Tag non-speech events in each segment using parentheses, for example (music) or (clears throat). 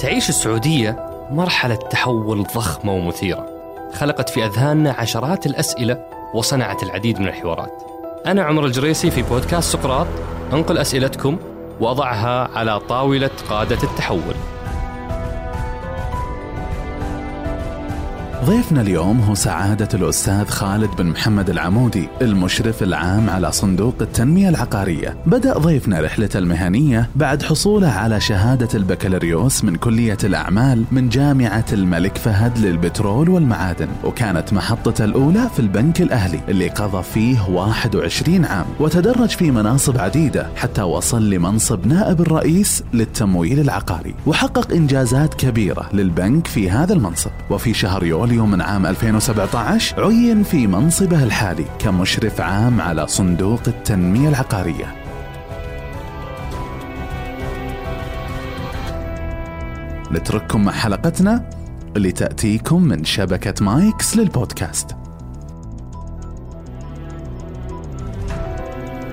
تعيش السعودية مرحلة تحول ضخمة ومثيرة خلقت في أذهاننا عشرات الأسئلة وصنعت العديد من الحوارات. أنا عمر الجريسي في بودكاست سقراط أنقل أسئلتكم وأضعها على طاولة قادة التحول. ضيفنا اليوم هو سعادة الأستاذ خالد بن محمد العمودي المشرف العام على صندوق التنمية العقارية. بدأ ضيفنا رحلته المهنية بعد حصوله على شهادة البكالوريوس من كلية الأعمال من جامعة الملك فهد للبترول والمعادن وكانت محطته الأولى في البنك الأهلي اللي قضى فيه 21 عام وتدرج في مناصب عديدة حتى وصل لمنصب نائب الرئيس للتمويل العقاري وحقق إنجازات كبيرة للبنك في هذا المنصب. وفي شهر يوليو من عام 2017 عين في منصبه الحالي كمشرف عام على صندوق التنمية العقارية. نترككم مع حلقتنا اللي تأتيكم من شبكة مايكس للبودكاست.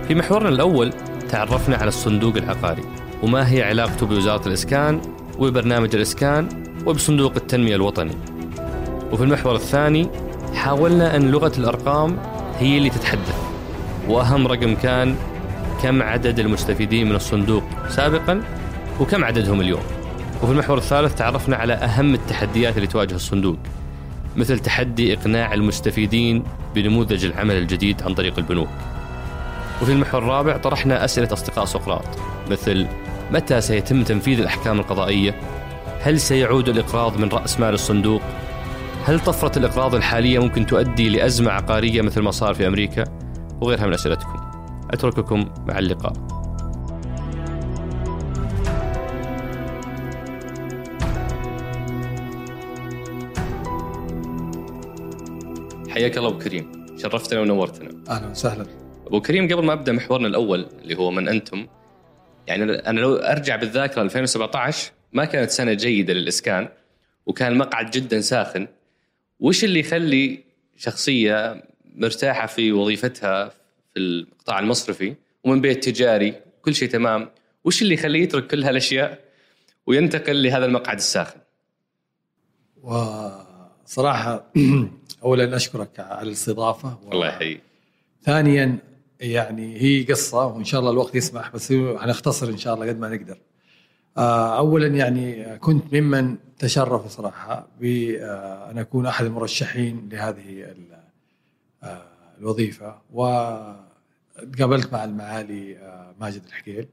في محورنا الأول تعرفنا على الصندوق العقاري وما هي علاقته بوزارة الإسكان وبرنامج الإسكان وبصندوق التنمية الوطني. وفي المحور الثاني حاولنا أن لغة الأرقام هي اللي تتحدث وأهم رقم كان كم عدد المستفيدين من الصندوق سابقا وكم عددهم اليوم وفي المحور الثالث تعرفنا على أهم التحديات اللي تواجه الصندوق مثل تحدي إقناع المستفيدين بنموذج العمل الجديد عن طريق البنوك وفي المحور الرابع طرحنا أسئلة أصدقاء سقراط مثل متى سيتم تنفيذ الأحكام القضائية؟ هل سيعود الإقراض من رأس مال الصندوق؟ هل طفرة الإقراض الحالية ممكن تؤدي لأزمة عقارية مثل ما صار في أمريكا؟ وغيرها من أسئلتكم. أترككم مع اللقاء. حياك الله أبو كريم. شرفتنا ونورتنا. أهلا وسهلا. أبو كريم قبل ما أبدأ محورنا الأول اللي هو من أنتم يعني أنا لو أرجع بالذاكرة 2017 ما كانت سنة جيدة للإسكان وكان المقعد جدا ساخن وش اللي يخلي شخصية مرتاحة في وظيفتها في القطاع المصرفي ومن بيت تجاري كل شيء تمام؟ وش اللي يخليه يترك كل هالأشياء وينتقل لهذا المقعد الساخن؟ وصراحة (clears throat) اولا أشكرك على الاستضافة و... الله يحييك. ثانيا يعني هي قصة وإن شاء الله الوقت يسمح بس حنختصر إن شاء الله قد ما نقدر. اولا يعني كنت ممن تشرف صراحة بان أكون أحد المرشحين لهذه الوظيفة وتقابلت مع المعالي ماجد الحكيل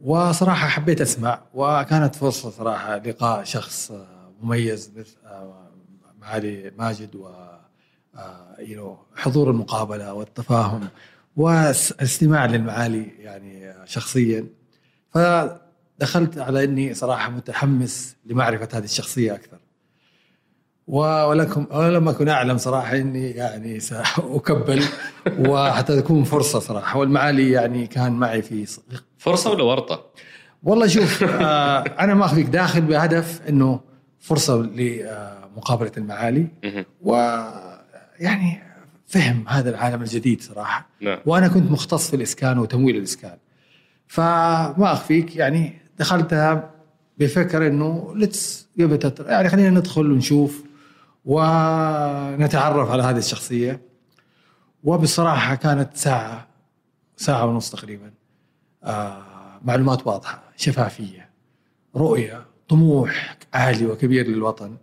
وصراحة حبيت أسمع وكانت فرصة صراحة لقاء شخص مميز مثل معالي ماجد و حضور المقابلة والتفاهم والاستماع للمعالي يعني شخصيا. فدخلت على إني صراحة متحمس لمعرفة هذه الشخصية أكثر. ولكم ولم أكن أعلم صراحة إني يعني سأكبل (laughs) وحتى تكون فرصة صراحة. والمعالي يعني كان معي في فرصة ولا ورطة؟ والله شوف آه أنا ماخذك داخل بهدف إنه فرصة لمقابله المعالي. ويعني فهم هذا العالم الجديد صراحة. نعم. وأنا كنت مختص في الإسكان وتمويل الإسكان. فما أخفيك يعني دخلتها بفكر إنه ليتس يعني خلينا ندخل ونشوف ونتعرف على هذه الشخصية. وبصراحة كانت ساعة ساعة ونص تقريبا آه معلومات واضحة شفافية رؤية طموح عالي وكبير للوطن.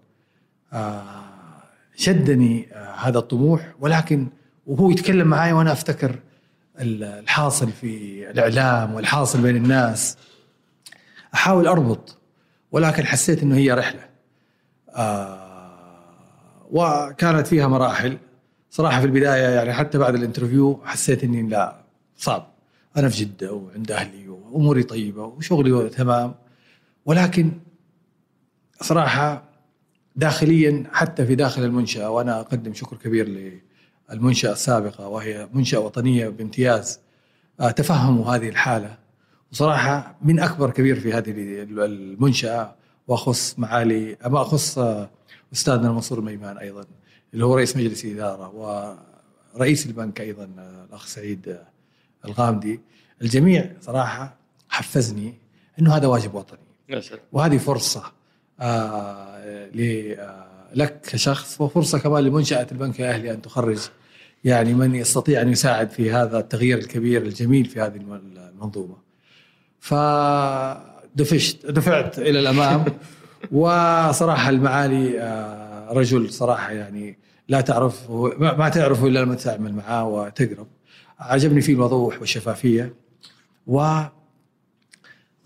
آه شدني آه هذا الطموح ولكن وهو يتكلم معي وأنا أفتكر الحاصل في الإعلام والحاصل بين الناس. أحاول أربط ولكن حسيت إنه هي رحلة. آه وكانت فيها مراحل. صراحة في البداية يعني حتى بعد الانترفيو حسيت إني لا صعب. أنا في جدة وعند أهلي وأموري طيبة وشغلي تمام. ولكن صراحة داخليا حتى في داخل المنشأة وأنا أقدم شكر كبير للمنشاه السابقة وهي منشأة وطنية بامتياز تفهموا هذه الحالة. وصراحة من أكبر كبير في هذه المنشأة وأخص معالي ما أخص أستاذنا المنصور الميمان أيضا اللي هو رئيس مجلس الاداره ورئيس البنك أيضا الأخ سعيد الغامدي. الجميع صراحة حفزني إنه هذا واجب وطني. وهذه آه آه، لك كشخص وفرصة كمان لمنشأة البنك الأهلي أن تخرج يعني من يستطيع أن يساعد في هذا التغيير الكبير الجميل في هذه الم- المنظومة. فدفشت دفعت إلى الأمام (laughs) وصراحة المعالي آه، رجل صراحة يعني لا تعرف ما ما تعرفه إلا لما تعمل معاه وتقرب. عجبني فيه الوضوح والشفافية و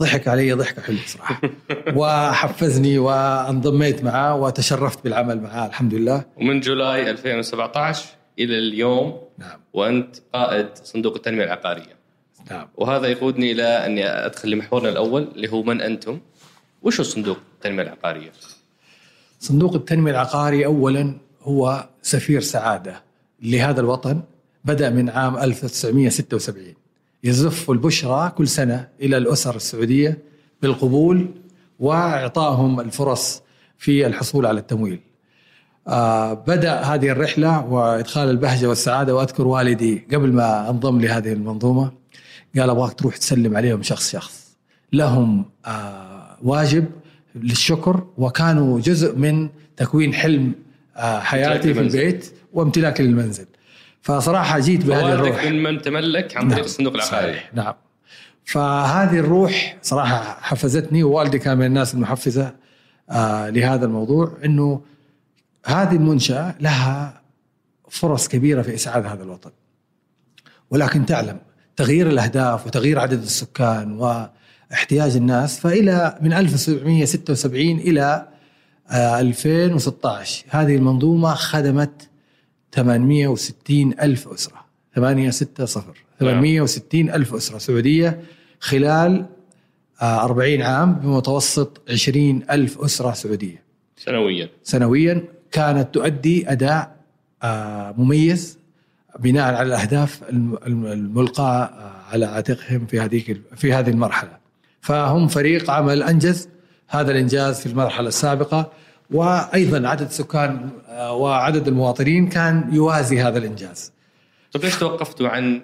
ضحك علي ضحكة حلوة صراحة (laughs) وحفزني وانضميت معاه وتشرفت بالعمل معاه الحمد لله ومن جولاي 2017 إلى اليوم نعم وأنت قائد صندوق التنمية العقارية نعم وهذا يقودني إلى أني أدخل لمحورنا الأول اللي هو من أنتم؟ وش هو صندوق التنمية العقارية؟ صندوق التنمية العقاري اولا هو سفير سعادة لهذا الوطن بدأ من عام 1976 يزف البشرى كل سنة إلى الأسر السعودية بالقبول وإعطائهم الفرص في الحصول على التمويل. آه بدأ هذه الرحلة وإدخال البهجة والسعادة وأذكر والدي قبل ما أنضم لهذه المنظومة قال أبغاك تروح تسلم عليهم شخص شخص. لهم آه واجب للشكر وكانوا جزء من تكوين حلم آه حياتي في. البيت وامتلاكي للمنزل. فصراحة جيت بهذه الروح من من تملك عن طريق نعم. الصندوق العقاري صحيح نعم فهذه الروح صراحة حفزتني ووالدي كان من الناس المحفزة لهذا الموضوع إنه هذه المنشأة لها فرص كبيرة في إسعاد هذا الوطن. ولكن تعلم تغيير الأهداف وتغيير عدد السكان واحتياج الناس فإلى من 1776 إلى آه 2016 هذه المنظومة خدمت 860 ألف أسرة. 860 860 ألف أسرة. سعودية خلال آه، 40 عام بمتوسط 20 ألف أسرة سعودية. سنويا. سنويا كانت تؤدي أداء آه، مميز بناء على الأهداف الم- الم- الملقاة آه، على عاتقهم في هذه في هذه المرحلة فهم فريق عمل أنجز هذا الإنجاز في المرحلة السابقة وأيضا عدد السكان آه، وعدد المواطنين كان يوازي هذا الإنجاز طيب ليش توقفتوا عن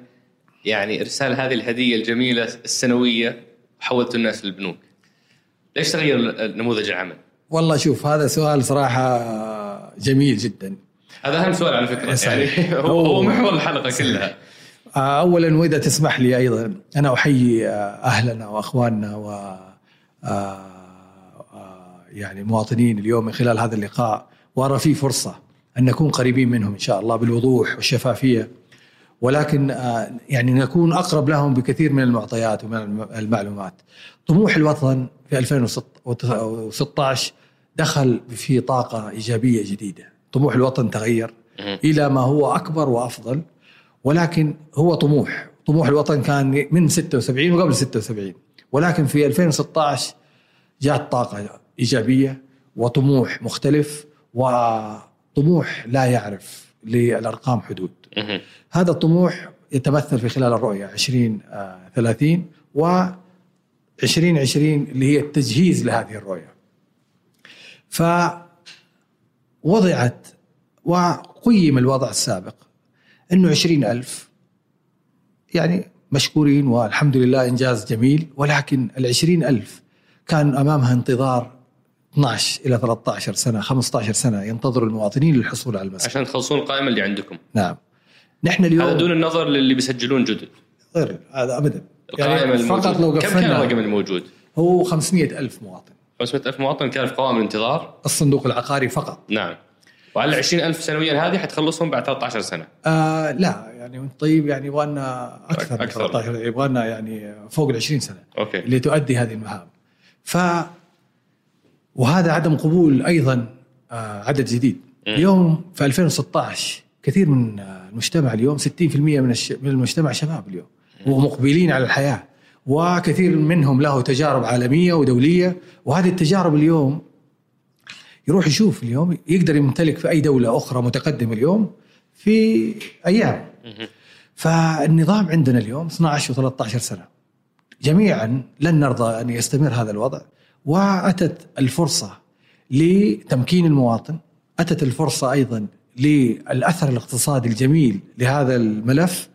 يعني إرسال هذه الهدية الجميلة السنوية وحولتوا الناس للبنوك؟ ليش تغير نموذج العمل؟ والله شوف هذا سؤال صراحة جميل جدا. هذا أهم سؤال على فكرة. صحيح. يعني هو هو محور الحلقة كلها. اولا وإذا تسمح لي أيضا أنا أحيي أهلنا وأخواننا و آه، آه، يعني المواطنين اليوم من خلال هذا اللقاء. وأرى فيه فرصة أن نكون قريبين منهم إن شاء الله بالوضوح والشفافية. ولكن آه، يعني نكون أقرب لهم بكثير من المعطيات ومن الم- المعلومات. طموح الوطن في 2016 دخل في طاقة إيجابية جديدة، طموح الوطن تغير. إلى ما هو أكبر وأفضل ولكن هو طموح طموح الوطن كان من 76 وقبل 76 ولكن في 2016 جاءت طاقة إيجابية وطموح مختلف وطموح لا يعرف للأرقام حدود. هذا الطموح يتمثل في خلال الرؤية 2030 و 2020 اللي هي التجهيز لهذه الرؤية فوضعت وقيم الوضع السابق إنه عشرين ألف يعني مشكورين والحمد لله إنجاز جميل ولكن العشرين ألف كان أمامها انتظار 12 إلى 13 سنة 15 سنة ينتظر المواطنين للحصول على المسكن عشان تخلصون القائمة اللي عندكم. نعم. نحن اليوم هذا دون النظر للي بيسجلون جدد. غير هذا أبدا. القائمة يعني فقط لو الموجودة. كم كان الرقم قفلنا الموجود؟ هو 500 ألف مواطن. 500 ألف مواطن كان في قوائم الانتظار. الصندوق العقاري فقط. نعم. وعلى 20 ألف سنويا هذه حتخلصهم بعد 13 سنة. آه لا يعني طيب يعني يبغى لنا أكثر من أكثر. 13 يبغى لنا يعني فوق ال 20 سنة أوكي. اللي تؤدي هذه المهام. ف وهذا عدم قبول أيضا آه عدد جديد. اليوم في 2016 كثير من آه، المجتمع اليوم 60% من. من المجتمع شباب اليوم. ومقبلين على الحياة. وكثير منهم له تجارب عالمية ودولية وهذه التجارب اليوم يروح يشوف اليوم يقدر يمتلك في أي دولة أخرى متقدمه اليوم في أيام. فالنظام عندنا اليوم 12 و13 سنة. جميعا لن نرضى أن يستمر هذا الوضع. وأتت الفرصة لتمكين المواطن أتت الفرصة أيضا للأثر الاقتصادي الجميل لهذا الملف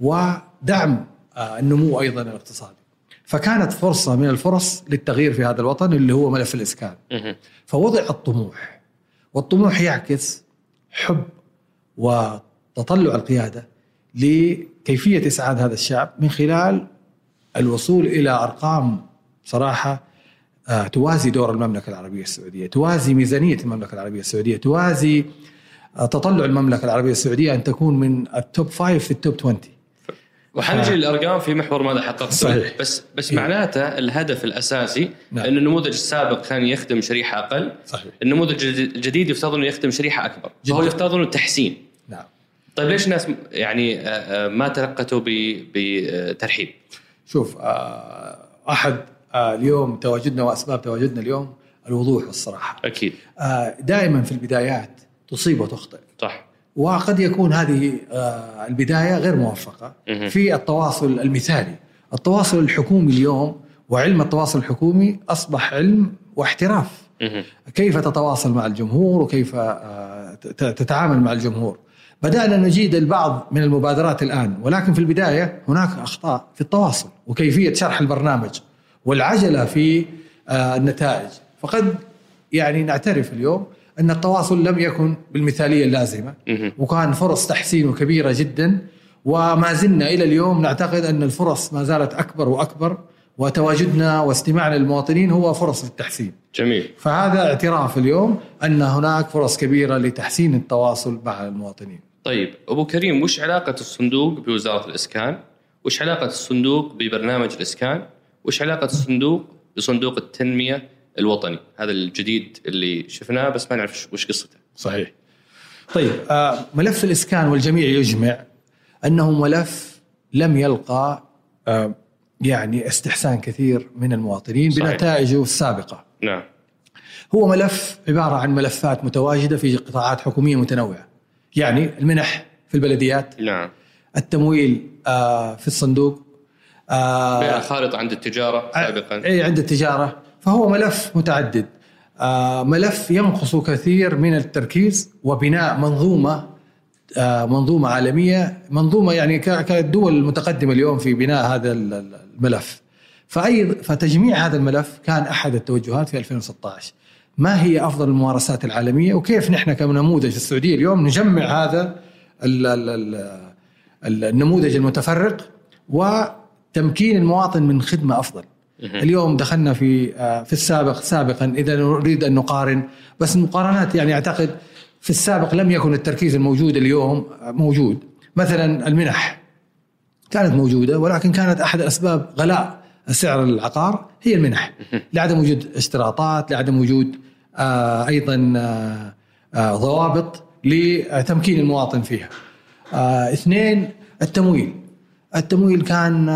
ودعم النمو أيضا الاقتصادي. فكانت فرصة من الفرص للتغيير في هذا الوطن اللي هو ملف الإسكان. فوضع الطموح. والطموح يعكس حب وتطلع القيادة لكيفية إسعاد هذا الشعب من خلال الوصول إلى أرقام صراحة آه، توازي دور المملكة العربية السعودية، توازي ميزانية المملكة العربية السعودية، توازي آه، تطلع المملكة العربية السعودية أن تكون من ال top five في ال top 20 وحنجي للأرقام في محور ماذا حققت صحيح. بس بس إيه. معناته الهدف الأساسي نعم. إن النموذج السابق كان يخدم شريحة أقل. صحيح. النموذج الجديد يفترض إنه يخدم شريحة أكبر. فهو جداً. يفترض إنه تحسين. نعم. طيب ليش الناس يعني آه، آه، ما تلقته ب- بترحيب؟ شوف آه، أحد آه، اليوم تواجدنا وأسباب تواجدنا اليوم الوضوح والصراحة. أكيد. آه، دائما في البدايات تصيب وتخطئ. صح. وقد يكون هذه آه، البداية غير موفقة. في التواصل المثالي التواصل الحكومي اليوم وعلم التواصل الحكومي أصبح علم واحتراف. كيف تتواصل مع الجمهور وكيف آه، تتعامل مع الجمهور بدأنا نجيد البعض من المبادرات الآن ولكن في البداية هناك أخطاء في التواصل وكيفية شرح البرنامج والعجلة في آه، النتائج فقد يعني نعترف اليوم أن التواصل لم يكن بالمثالية اللازمة مهم. وكان فرص تحسينه كبيرة جدا وما زلنا إلى اليوم نعتقد أن الفرص ما زالت أكبر وأكبر وتواجدنا واستماعنا للمواطنين هو فرص للتحسين جميل فهذا اعتراف اليوم أن هناك فرص كبيرة لتحسين التواصل مع المواطنين. طيب أبو كريم وش علاقة الصندوق بوزارة الإسكان؟ وش علاقة الصندوق ببرنامج الإسكان؟ وش علاقة الصندوق بصندوق التنمية الوطني؟ هذا الجديد اللي شفناه بس ما نعرف وش قصته. صحيح. طيب آه، ملف الإسكان والجميع يجمع أنه ملف لم يلقى آه، يعني استحسان كثير من المواطنين صحيح. بنتائجه السابقة. نعم هو ملف عبارة عن ملفات متواجدة في قطاعات حكومية متنوعة. يعني المنح في البلديات، نعم التمويل آه، في الصندوق آه، بيع الخارطه عند التجارة سابقا اي عند التجارة فهو ملف متعدد. آه، ملف ينقص كثير من التركيز وبناء منظومة آه، منظومة عالمية منظومة يعني كالدول المتقدمه اليوم في بناء هذا ال- ال- الملف. فاي فتجميع هذا الملف كان أحد التوجهات في 2016 ما هي أفضل الممارسات العالمية؟ وكيف نحن كنموذج السعودية اليوم نجمع هذا ال ال ال ال- النموذج المتفرق وتمكين المواطن من خدمة أفضل؟ اليوم دخلنا في آه، في السابق سابقا إذا نريد أن نقارن. بس المقارنات يعني أعتقد في السابق لم يكن التركيز الموجود اليوم آه، موجود. مثلا المنح كانت موجودة ولكن كانت أحد أسباب غلاء سعر العقار هي المنح. لعدم وجود اشتراطات لعدم وجود آه، أيضا ضوابط لتمكين المواطن فيها. اثنين التمويل. التمويل كان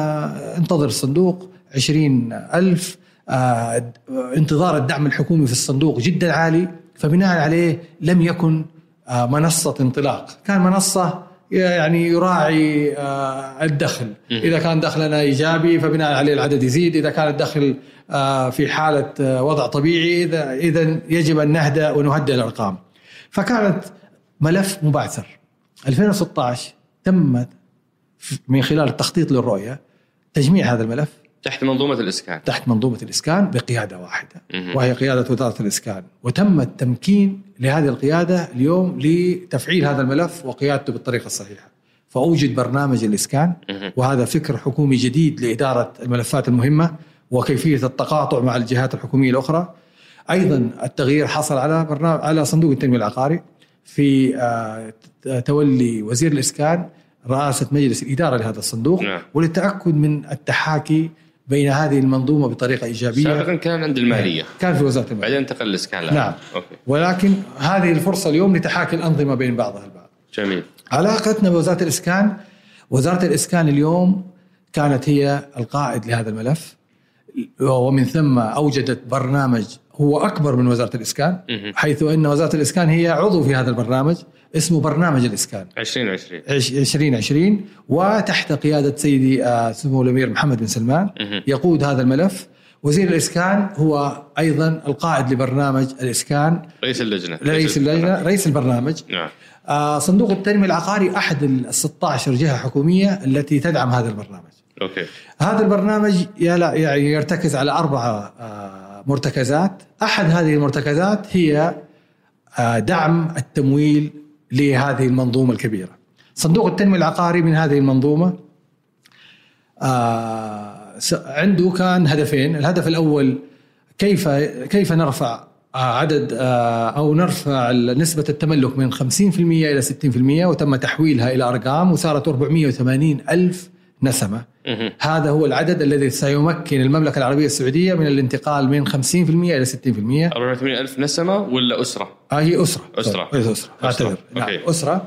انتظر الصندوق عشرين ألف آه، انتظار الدعم الحكومي في الصندوق جدا عالي فبناء عليه لم يكن آه، منصة انطلاق. كان منصة يعني يراعي آه، الدخل. إذا كان دخلنا إيجابي فبناء عليه العدد يزيد. إذا كان الدخل آه، في حالة آه، وضع طبيعي إذا إذا يجب أن نهدأ ونهدئ الأرقام. فكانت ملف مبعثر. 2016 تم من خلال التخطيط للرؤية تجميع هذا الملف. تحت منظومة الإسكان تحت منظومة الإسكان بقيادة واحدة مهم. وهي قيادة وزارة الإسكان وتم التمكين لهذه القيادة اليوم لتفعيل هذا الملف وقيادته بالطريقة الصحيحة فأوجد برنامج الإسكان مهم. وهذا فكر حكومي جديد لإدارة الملفات المهمة وكيفية التقاطع مع الجهات الحكومية الأخرى أيضا التغيير حصل على برنامج على صندوق التنمية العقاري في آه، تولي وزير الإسكان رئاسة مجلس الإدارة لهذا الصندوق نعم. وللتأكد من التحاكي بين هذه المنظومة بطريقة إيجابية. سابقا كان عند المالية. كان في وزارة المالية. بعدين انتقل الاسكان الآن. نعم. أوكي. ولكن هذه الفرصة اليوم لتحاكي الأنظمة بين بعضها البعض. جميل. علاقتنا بوزارة الإسكان وزارة الإسكان اليوم كانت هي القائد لهذا الملف ومن ثم أوجدت برنامج هو أكبر من وزارة الإسكان مهم. حيث أن وزارة الإسكان هي عضو في هذا البرنامج اسمه برنامج الإسكان. 2020 عش- 2020 وتحت قيادة سيدي آه، سمو الأمير محمد بن سلمان. يقود هذا الملف. وزير الإسكان هو أيضا القائد لبرنامج الإسكان. رئيس اللجنة. رئيس اللجنة رئيس البرنامج. نعم. آه، صندوق التنميه العقاري أحد ال 16 جهة حكومية التي تدعم هذا البرنامج. أوكي. هذا البرنامج يعني يرتكز على أربعة آه، مرتكزات. أحد هذه المرتكزات هي آه، دعم التمويل لهذه المنظومة الكبيرة. صندوق التنمية العقاري من هذه المنظومة آه، عنده كان هدفين. الهدف الأول كيف كيف نرفع آه، عدد أو نرفع نسبة التملك من 50% إلى 60% وتم تحويلها إلى أرقام وصارت 480 ألف نسمة. هذا هو العدد الذي سيمكن المملكة العربية السعودية من الانتقال من 50% إلى 60% 480 ألف نسمة ولا أسرة؟ آه هي أسرة. أسرة. هي أسرة. أعتذر. نعم. أسرة.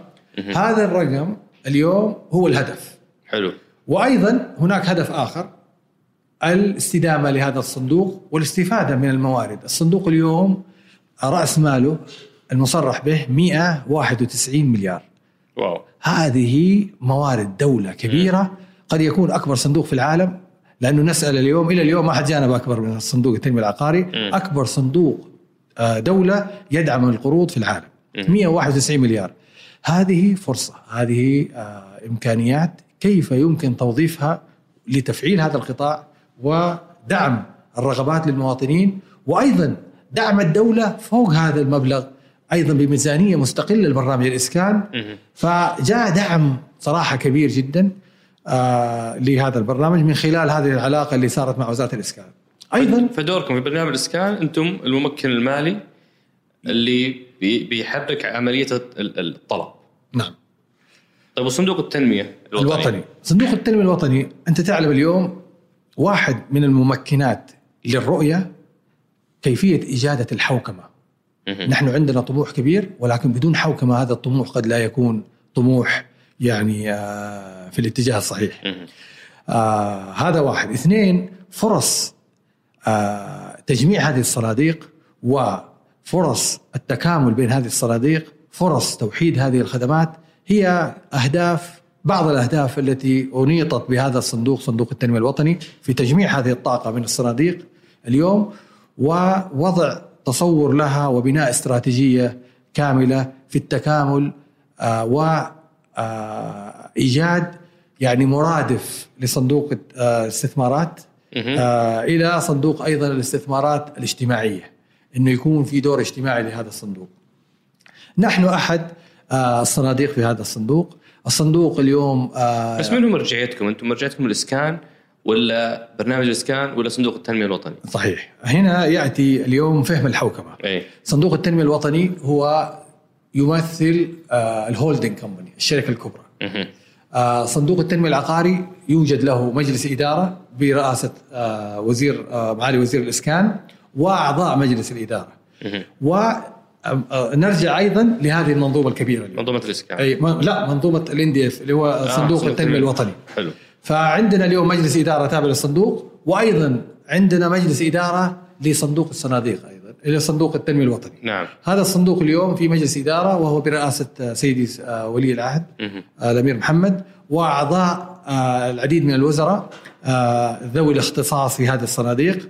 هذا الرقم اليوم هو الهدف. حلو. وأيضا هناك هدف آخر الاستدامة لهذا الصندوق والاستفادة من الموارد. الصندوق اليوم رأس ماله المصرح به 191 مليار. واو. هذه موارد دولة كبيرة قد يكون أكبر صندوق في العالم لأنه نسأل اليوم إلى اليوم ما حد جانا بأكبر من الصندوق التنمية العقاري. أكبر صندوق آه، دولة يدعم القروض في العالم. 191 مليار. هذه فرصة هذه آه، إمكانيات كيف يمكن توظيفها لتفعيل هذا القطاع ودعم الرغبات للمواطنين وأيضا دعم الدولة فوق هذا المبلغ أيضا بميزانية مستقلة لبرنامج الإسكان. مهم. فجاء دعم صراحة كبير جدا. لهذا البرنامج من خلال هذه العلاقة اللي صارت مع وزارة الإسكان. أيضا فدوركم في برنامج الإسكان أنتم الممكن المالي اللي بي- بيحرك عملية ال- ال- الطلب. نعم طيب وصندوق التنمية الوطني, الوطني صندوق التنمية الوطني أنت تعلم اليوم واحد من الممكنات للرؤية كيفية إجادة الحوكمة. نحن عندنا طموح كبير ولكن بدون حوكمة هذا الطموح قد لا يكون طموح يعني آه في الاتجاه الصحيح. آه هذا واحد اثنين فرص آه تجميع هذه الصناديق وفرص التكامل بين هذه الصناديق فرص توحيد هذه الخدمات هي أهداف بعض الأهداف التي أنيطت بهذا الصندوق صندوق التنمية الوطني في تجميع هذه الطاقة من الصناديق اليوم ووضع تصور لها وبناء استراتيجية كاملة في التكامل آه و آه إيجاد يعني مرادف لصندوق آه الاستثمارات. آه إلى صندوق أيضا الاستثمارات الاجتماعية إنه يكون في دور اجتماعي لهذا الصندوق. نحن أحد آه الصناديق في هذا الصندوق، الصندوق اليوم بس من هو مرجعيتكم؟ أنتم مرجعيتكم الإسكان ولا برنامج الإسكان ولا صندوق التنمية الوطني؟ صحيح، هنا يأتي اليوم فهم الحوكمة. أي صندوق التنمية الوطني هو يمثل ال holding company، الشركة الكبرى. آه، صندوق التنمية العقاري يوجد له مجلس إدارة برئاسة آه، وزير آه، معالي وزير الإسكان وأعضاء مجلس الإدارة. مهم. ونرجع أيضا لهذه المنظومة الكبيرة اليوم. منظومة الإسكان. م- لا منظومة ال NDF اللي هو صندوق التنمية. الوطني. حلو. فعندنا اليوم مجلس إدارة تابع للصندوق وأيضا عندنا مجلس إدارة لصندوق الصناديق. إلى صندوق التنمية الوطني نعم هذا الصندوق اليوم في مجلس إدارة وهو برئاسة آه، سيدي آه، ولي العهد. آه، الأمير محمد وأعضاء آه، العديد من الوزراء ذوي الاختصاص في هذه الصناديق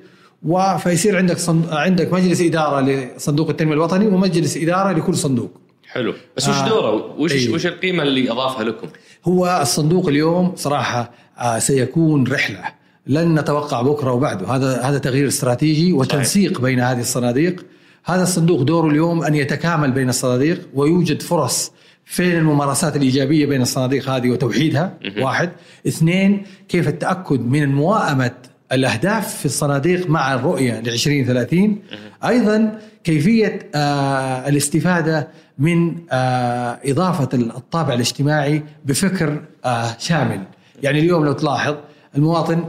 فيصير عندك صند... عندك مجلس إدارة لصندوق التنمية الوطني ومجلس إدارة لكل صندوق. حلو بس وش. دوره؟ وش أي. وش القيمة اللي أضافها لكم؟ هو الصندوق اليوم صراحة سيكون رحلة لن نتوقع بكرة وبعده هذا هذا تغيير استراتيجي وتنسيق بين هذه الصناديق. هذا الصندوق دوره اليوم أن يتكامل بين الصناديق ويوجد فرص فين الممارسات الإيجابية بين الصناديق هذه وتوحيدها. واحد. اثنين كيف التأكد من موائمه الأهداف في الصناديق مع الرؤية ل 2030 أيضا كيفية آه الاستفادة من آه إضافة الطابع الاجتماعي بفكر آه شامل. يعني اليوم لو تلاحظ المواطن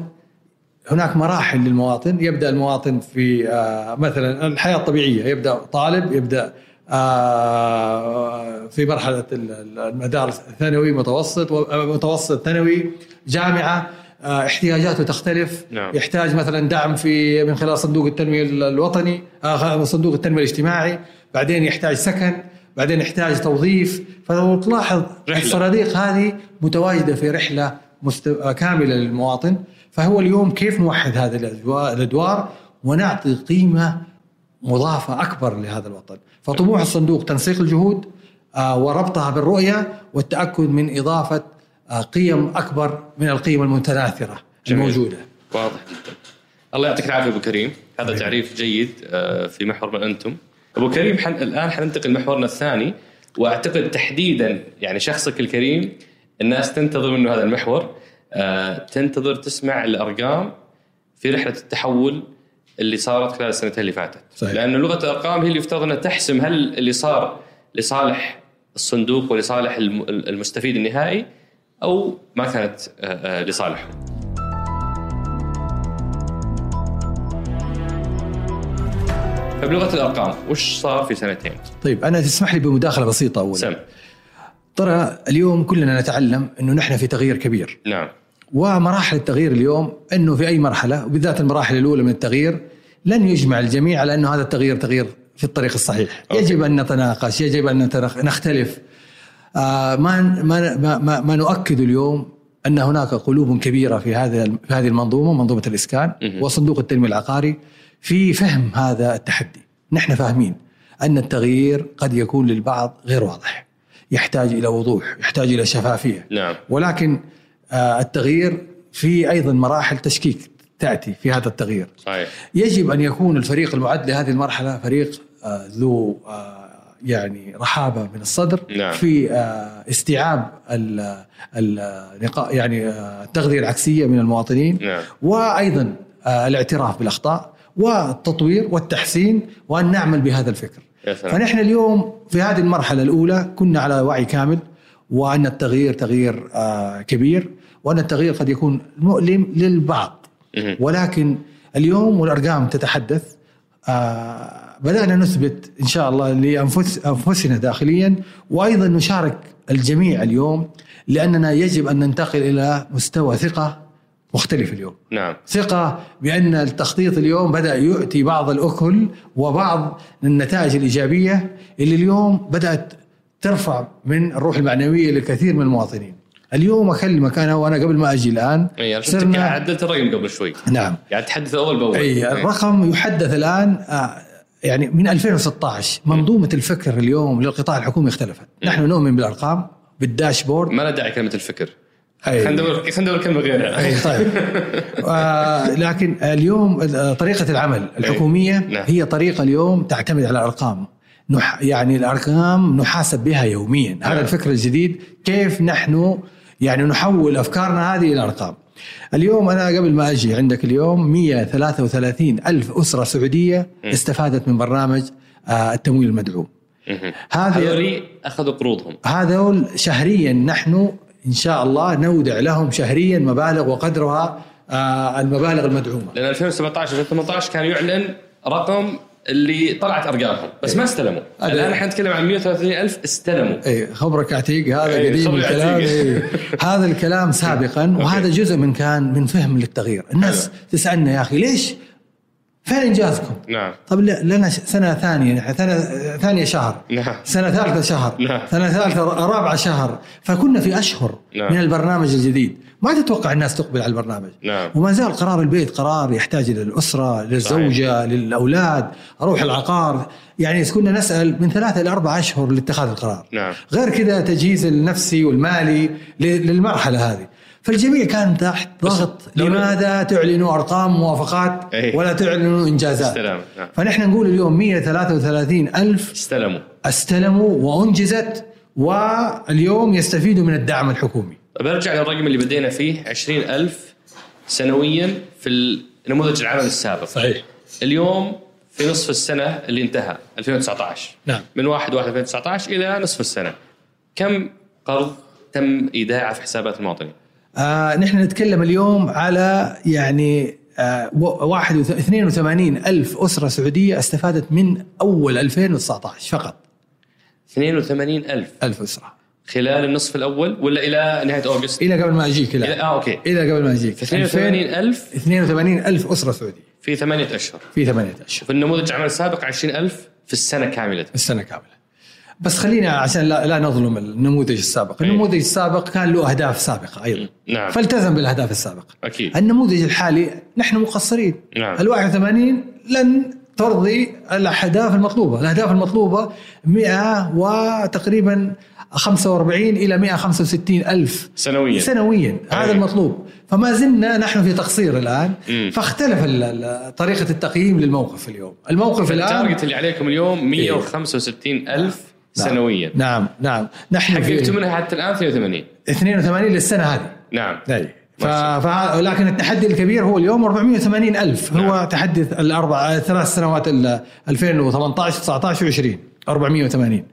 هناك مراحل للمواطن. يبدأ المواطن في آه، مثلا الحياة الطبيعية. يبدأ طالب يبدأ آه، في مرحلة ال- ال- المدارس ثانوي متوسط آه، متوسط ثانوي جامعة احتياجاته تختلف. نعم. يحتاج مثلا دعم في من خلال صندوق التنمية ال- الوطني صندوق التنمية الاجتماعي. بعدين يحتاج سكن. بعدين يحتاج توظيف. فلو تلاحظ. الصناديق هذه متواجدة في رحلة مست... كامله للمواطن فهو اليوم كيف نوحد هذه الأدوار- الأدوار ونعطي قيمة مضافة أكبر لهذا الوطن؟ فطموح الصندوق تنسيق الجهود آه، وربطها بالرؤية والتأكد من إضافة آه، قيم أكبر من القيم المتناثرة جميل. الموجودة. واضح جدا. الله يعطيك العافية أبو كريم. هذا تعريف جيد آه، في محور من أنتم. أبو كريم حن... الآن حننتقل لمحورنا الثاني وأعتقد تحديدا يعني شخصك الكريم الناس تنتظر منه هذا المحور آه، تنتظر تسمع الأرقام في رحلة التحول اللي صارت خلال السنتين اللي فاتت صحيح. لأنه لغة الأرقام هي اللي يفترض أنها تحسم هل اللي صار لصالح الصندوق ولصالح الم- المستفيد النهائي أو ما كانت آه، آه، لصالحه فبلغه الأرقام وش صار في سنتين؟ طيب أنا تسمح لي بمداخلة بسيطة اولا سم ترى اليوم كلنا نتعلم إنه نحن في تغيير كبير نعم ومراحل التغيير اليوم إنه في أي مرحلة وبالذات المراحل الأولى من التغيير لن يجمع الجميع على إنه هذا التغيير تغيير في الطريق الصحيح، أوكي. يجب أن نتناقش، يجب أن نختلف. آه ما ما ما, ما, نؤكد اليوم أن هناك قلوب كبيرة في هذا في هذه المنظومة منظومة الإسكان. وصندوق التنمية العقاري في فهم هذا التحدي، نحن فاهمين أن التغيير قد يكون للبعض غير واضح. يحتاج إلى وضوح، يحتاج إلى شفافية. نعم ولكن آه، التغيير في أيضا مراحل تشكيك تأتي في هذا التغيير. صحيح يجب أن يكون الفريق المعد لهذه المرحلة فريق آه، ذو آه، يعني رحابة من الصدر نعم. في استيعاب ال- يعني التغذية العكسية من المواطنين نعم وأيضا الاعتراف بالأخطاء والتطوير والتحسين وأن نعمل بهذا الفكر. فنحن اليوم في هذه المرحلة الأولى كنا على وعي كامل وأن التغيير تغيير آه، كبير وأن التغيير قد يكون مؤلم للبعض. ولكن اليوم والأرقام تتحدث آه، بدأنا نثبت إن شاء الله لأنفس أنفسنا داخليا وأيضا نشارك الجميع اليوم لأننا يجب أن ننتقل إلى مستوى ثقة مختلف اليوم. نعم. ثقة بأن التخطيط اليوم بدأ يؤتي بعض الأكل وبعض النتائج الإيجابية اللي اليوم بدأت ترفع من الروح المعنوية لكثير من المواطنين. اليوم أكلمك أنا وأنا قبل ما أجي الآن أي أنا قاعد عدلت الرقم قبل شوي. نعم. قاعد تحدث أول بأول. أي الرقم يحدث الآن آه، يعني من 2016 منظومة الفكر اليوم للقطاع الحكومي اختلفت. نحن نؤمن بالأرقام بالداشبورد. ما له داعي كلمة الفكر. خلينا ندور خلينا ندور كلمة غيرها. أي طيب. (laughs) آه لكن اليوم آه، طريقة العمل الحكومية نعم. هي طريقة اليوم تعتمد على الأرقام. نح يعني الأرقام نحاسب بها يوميا. هذا نعم. الفكر الجديد كيف نحن يعني نحول أفكارنا هذه إلى أرقام. اليوم أنا قبل ما أجي عندك اليوم 133 ألف أسرة سعودية استفادت من برنامج آه، التمويل المدعوم. هذول أخذوا قروضهم. هذول شهريا نحن إن شاء الله نودع لهم شهريا مبالغ وقدرها آه، المبالغ المدعومة. لأن 2017 2018 كان يعلن رقم اللي طلعت أرقامهم بس ما استلموا. هذا- الآن إحنا نتكلم عن 130 ألف استلموا. اي خبرك عتيق هذا إيه، قديم الكلام. إيه. هذا الكلام سابقا (laughs) وهذا جزء من كان من فهم للتغيير. الناس. تسألنا يا أخي ليش فين انجازكم نعم. طب ل- لنا سنة ثانية سنة ثانية شهر. نعم. سنة ثالثة شهر. نعم. سنة ثالثة رابعة شهر. فكنا في أشهر نعم. من البرنامج الجديد. ما تتوقع الناس تقبل على البرنامج. نعم. وما زال قرار البيت قرار يحتاج إلى الأسرة للزوجة للأولاد أروح العقار. يعني كنا نسأل من ثلاثة إلى أربع أشهر لاتخاذ القرار. نعم. غير كذا تجهيز النفسي والمالي للمرحلة هذه. فالجميع كان تحت ضغط لماذا تعلنوا أرقام موافقات إيه. ولا تعلنوا إنجازات؟ استلام نعم. فنحن نقول اليوم 133 ألف استلموا. استلموا وأنجزت واليوم يستفيدوا من الدعم الحكومي. برجع للرقم اللي بدينا فيه 20000 سنويا في نموذج العمل السابق. صحيح. اليوم في نصف السنة اللي انتهى 2019 نعم. من 1 1 2019 إلى نصف السنة. كم قرض تم إيداعه في حسابات المواطنين؟ آه نحن نتكلم اليوم على يعني آه و- واحد وث- 82 ألف أسرة سعودية استفادت من أول 2019 فقط. 82000 ألف. أسرة. خلال النصف الأول ولا إلى نهاية أوغست؟ إلى قبل ما أجيك إلى لا آه أوكي. إلى قبل ما أجيك. 82000 82 ألف. أسرة سعودية. في ثمانية أشهر. في ثمانية أشهر. في النموذج العمل السابق 20000 في السنة كاملة. السنة كاملة. بس خلينا عشان لا, لا نظلم النموذج السابق، أي. النموذج السابق كان له أهداف سابقة أيضا. نعم. فالتزم بالأهداف السابقة. أكيد. النموذج الحالي نحن مقصرين. نعم. ال 81 لن ترضي الأهداف المطلوبة، الأهداف المطلوبة 100 وتقريبا 45 إلى 165 ألف سنويا. سنويا. هذا أي. المطلوب. فما زلنا نحن في تقصير الآن. مم. فاختلف طريقة التقييم للموقف اليوم. الموقف الآن التارجت اللي عليكم اليوم 165 ألف نعم. سنويا. نعم نعم. نحن حققتوا منها حتى الآن 82 82 للسنة هذه. نعم. أي. ف... ف... لكن التحدي الكبير هو اليوم 480 ألف. هو نعم. تحدي الأربع ثلاث سنوات ال 2018 19 و20 480